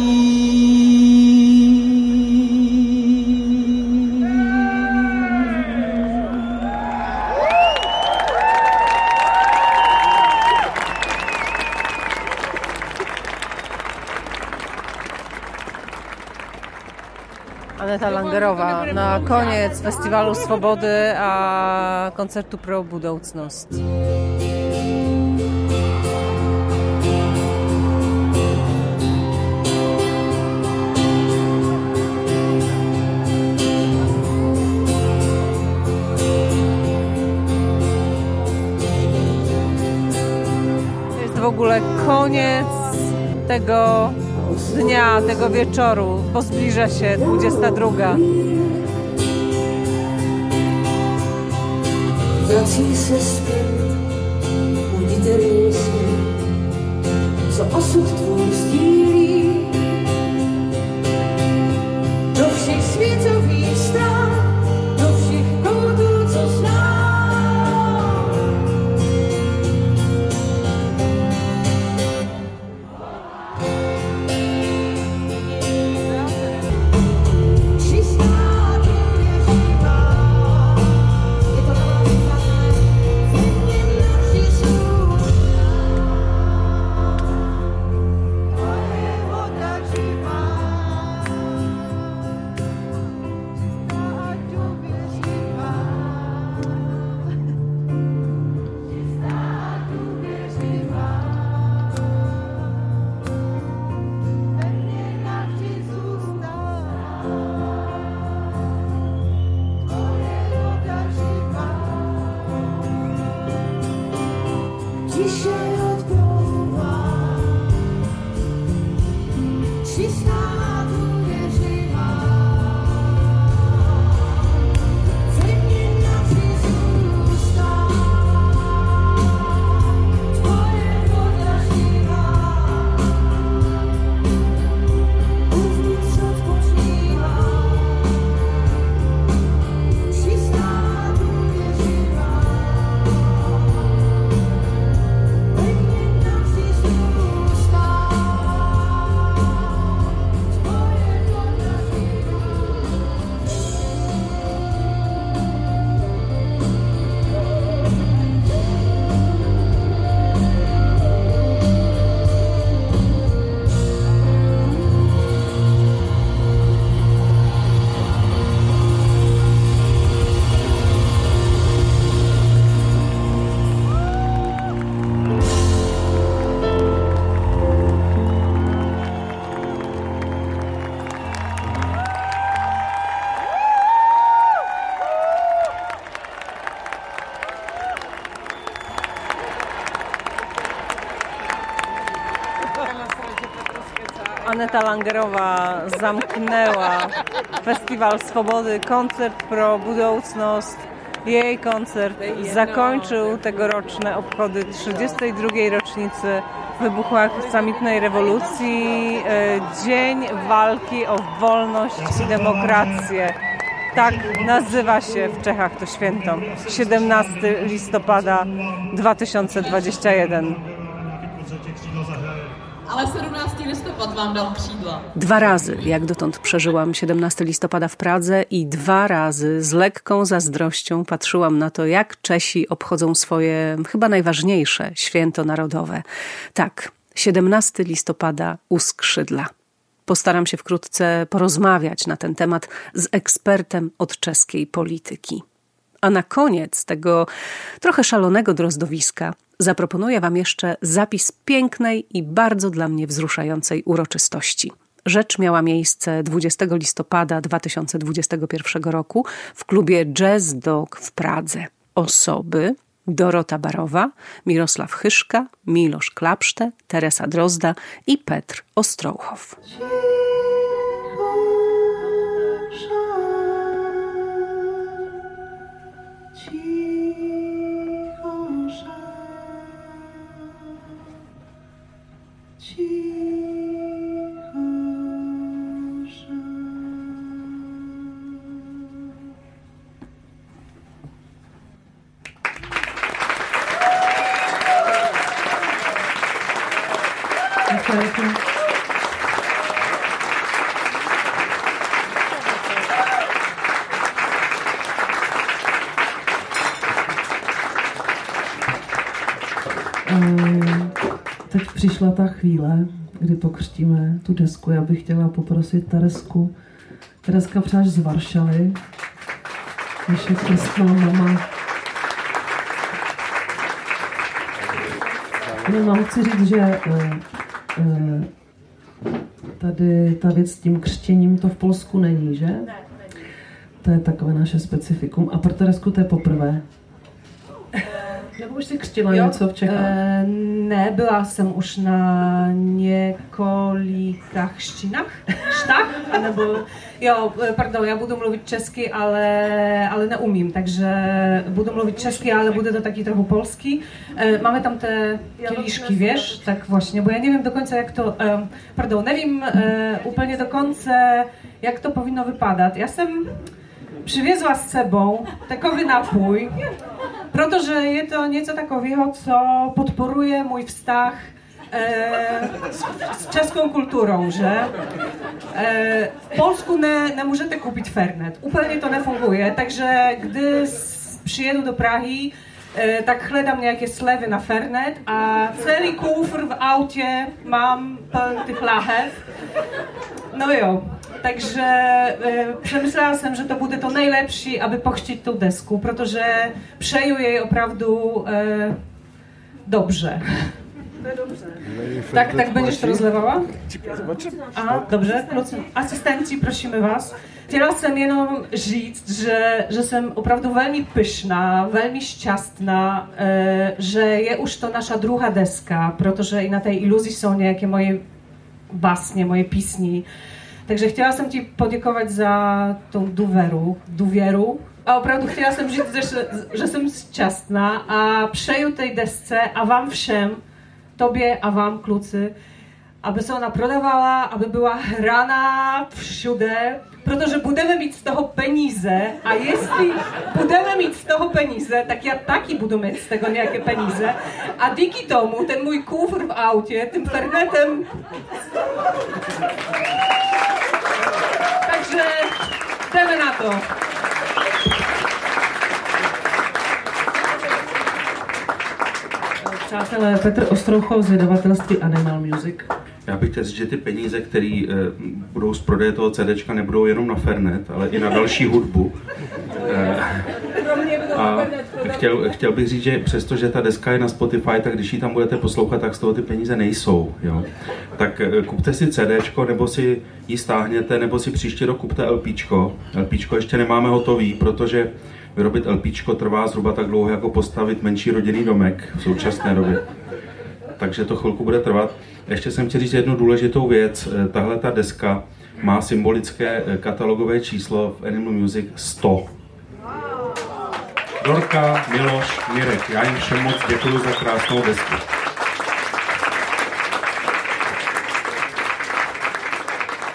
Aneta Langerowa na koniec Festiwalu Swobody, a koncertu pro budoucnost. To jest w ogóle koniec tego dnia, tego wieczoru, bo zbliża się 22. Vrací se zpět, uditelný svět, co osud tvůj sdílí. Do všech světových Aneta Langerowa zamknęła Festiwal Swobody, koncert pro budoucnost Jej koncert zakończył tegoroczne obchody 32. rocznicy wybuchła samitnej rewolucji, e, dzień walki o wolność i demokrację. Tak nazywa się w Czechach to święto. 17 listopada 2021. Ale 17. listopad dal křídla. Dwa razy, jak dotąd przeżyłam 17 listopada w Pradze i dwa razy z lekką zazdrością patrzyłam na to, jak Czesi obchodzą swoje chyba najważniejsze święto narodowe. Tak, 17 listopada u skrzydla. Postaram się wkrótce porozmawiać na ten temat z ekspertem od czeskiej polityki. A na koniec tego trochę szalonego drozdowiska zaproponuję Wam jeszcze zapis pięknej i bardzo dla mnie wzruszającej uroczystości. Rzecz miała miejsce 20 listopada 2021 roku w klubie Jazz Dog w Pradze. Osoby Dorota Barowa, Mirosław Chyszka, Milosz Klapszte, Teresa Drozda i Petr Ostrołchow. Teď přišla ta chvíle, kdy pokřtíme tu desku. Já bych chtěla poprosit Teresku. Tereska přáš z Varšavy. Naše krstná mama. No, vám chci říct, že eh, tady ta věc s tím křtěním to v Polsku není, že? To je takové naše specifikum. A pro Teresku to je poprvé. Křtila Jo, něco v Čechách? E, ne, byla jsem už na chřtinách, štách, nebo, jo, pardon, já budu mluvit česky, ale, ale neumím, takže budu mluvit česky, ale bude to taky trochu polský. E, máme tam te kieliszki, wiesz, tak właśnie, bo ja nie wiem do końca jak to, e, pardon, nie wiem e, úplně do końca jak to powinno wypadać. Ja jsem przywiezła z sobą takowy napój, protože je to něco takového, co podporuje můj vztah e, s, s českou kulturou, že? E, v Polsku ne, nemůžete koupit Fernet, úplně to nefunguje, takže gdy s- přijedu do Prahy, e, tak hledám nějaké slevy na Fernet a celý kufr v autě mám plný těch lahev. No jo, takže e, przemyślała jsem, že to bude to nejlepší, aby pochcić tą desku, protože přeju jej opravdu e, dobrze. Tak, tak będziesz to rozlewała? A, dobrze, asystenci, prosimy was. Chtěla jsem jenom říct, že, že jsem opravdu velmi pyšná, velmi šťastná, e, že je už to nasza druga deska, protože i na tej iluzji są nejaké moje basnie, moje pisni. Także chciała jsem Ci podziękować za tą duweru, duwieru. A opravdu chtěla jsem říct, že, že jsem šťastná a přeju tej desce a Wam všem, Tobie a Wam, klucy, aby se ona prodawała, aby była hrana všude, protože budeme mít z toho peníze a jestli budeme mít z toho peníze, tak já taky budu mít z tego nějaké peníze a díky tomu ten můj kufr v autě, tím fernetem takže jdeme na to. Přátelé, Petr Ostrouchov z vydavatelství Animal Music. Já bych chtěl říct, že ty peníze, které budou z prodeje toho CDčka, nebudou jenom na Fernet, ale i na další hudbu. Eh, a chtěl, chtěl bych říct, že přestože ta deska je na Spotify, tak když ji tam budete poslouchat, tak z toho ty peníze nejsou. Jo? Tak eh, kupte si CDčko, nebo si ji stáhněte, nebo si příští rok kupte LPčko. LPčko ještě nemáme hotový, protože vyrobit LPčko trvá zhruba tak dlouho, jako postavit menší rodinný domek v současné době takže to chvilku bude trvat. Ještě jsem chtěl říct jednu důležitou věc. Eh, Tahle ta deska má symbolické eh, katalogové číslo v Animal Music 100. Dorka, Miloš, Mirek. Já jim všem moc děkuji za krásnou desku.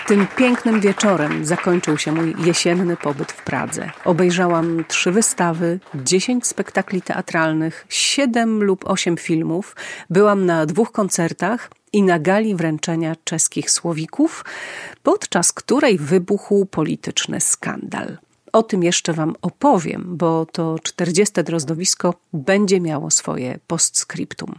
Tym pięknym wieczorem zakończył się mój jesienny pobyt w Pradze. Obejrzałam trzy wystawy, dziesięć spektakli teatralnych, siedem lub osiem filmów. Byłam na dwóch koncertach i na gali wręczenia czeskich słowików, podczas której wybuchł polityczny skandal. O tym jeszcze Wam opowiem, bo to 40. drozdowisko będzie miało swoje postscriptum.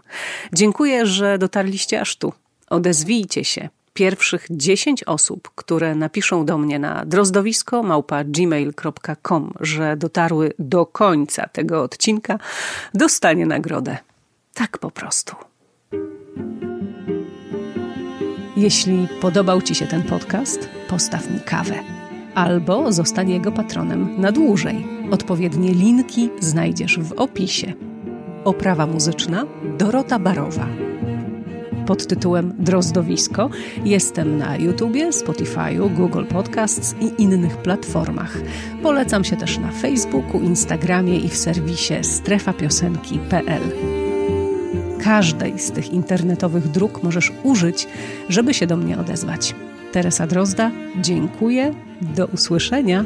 Dziękuję, że dotarliście aż tu. Odezwijcie się. Pierwszych 10 osób, które napiszą do mnie na drozdowisko małpa gmail.com, że dotarły do końca tego odcinka, dostanie nagrodę. Tak po prostu. Jeśli podobał Ci się ten podcast, postaw mi kawę albo zostań jego patronem na dłużej. Odpowiednie linki znajdziesz w opisie. Oprawa muzyczna Dorota Barowa. Pod tytułem Drozdowisko jestem na YouTubie, Spotify'u, Google Podcasts i innych platformach. Polecam się też na Facebooku, Instagramie i w serwisie strefapiosenki.pl. Każdej z tych internetowych dróg możesz użyć, żeby się do mnie odezwać. Teresa Drozda, dziękuję. Do usłyszenia.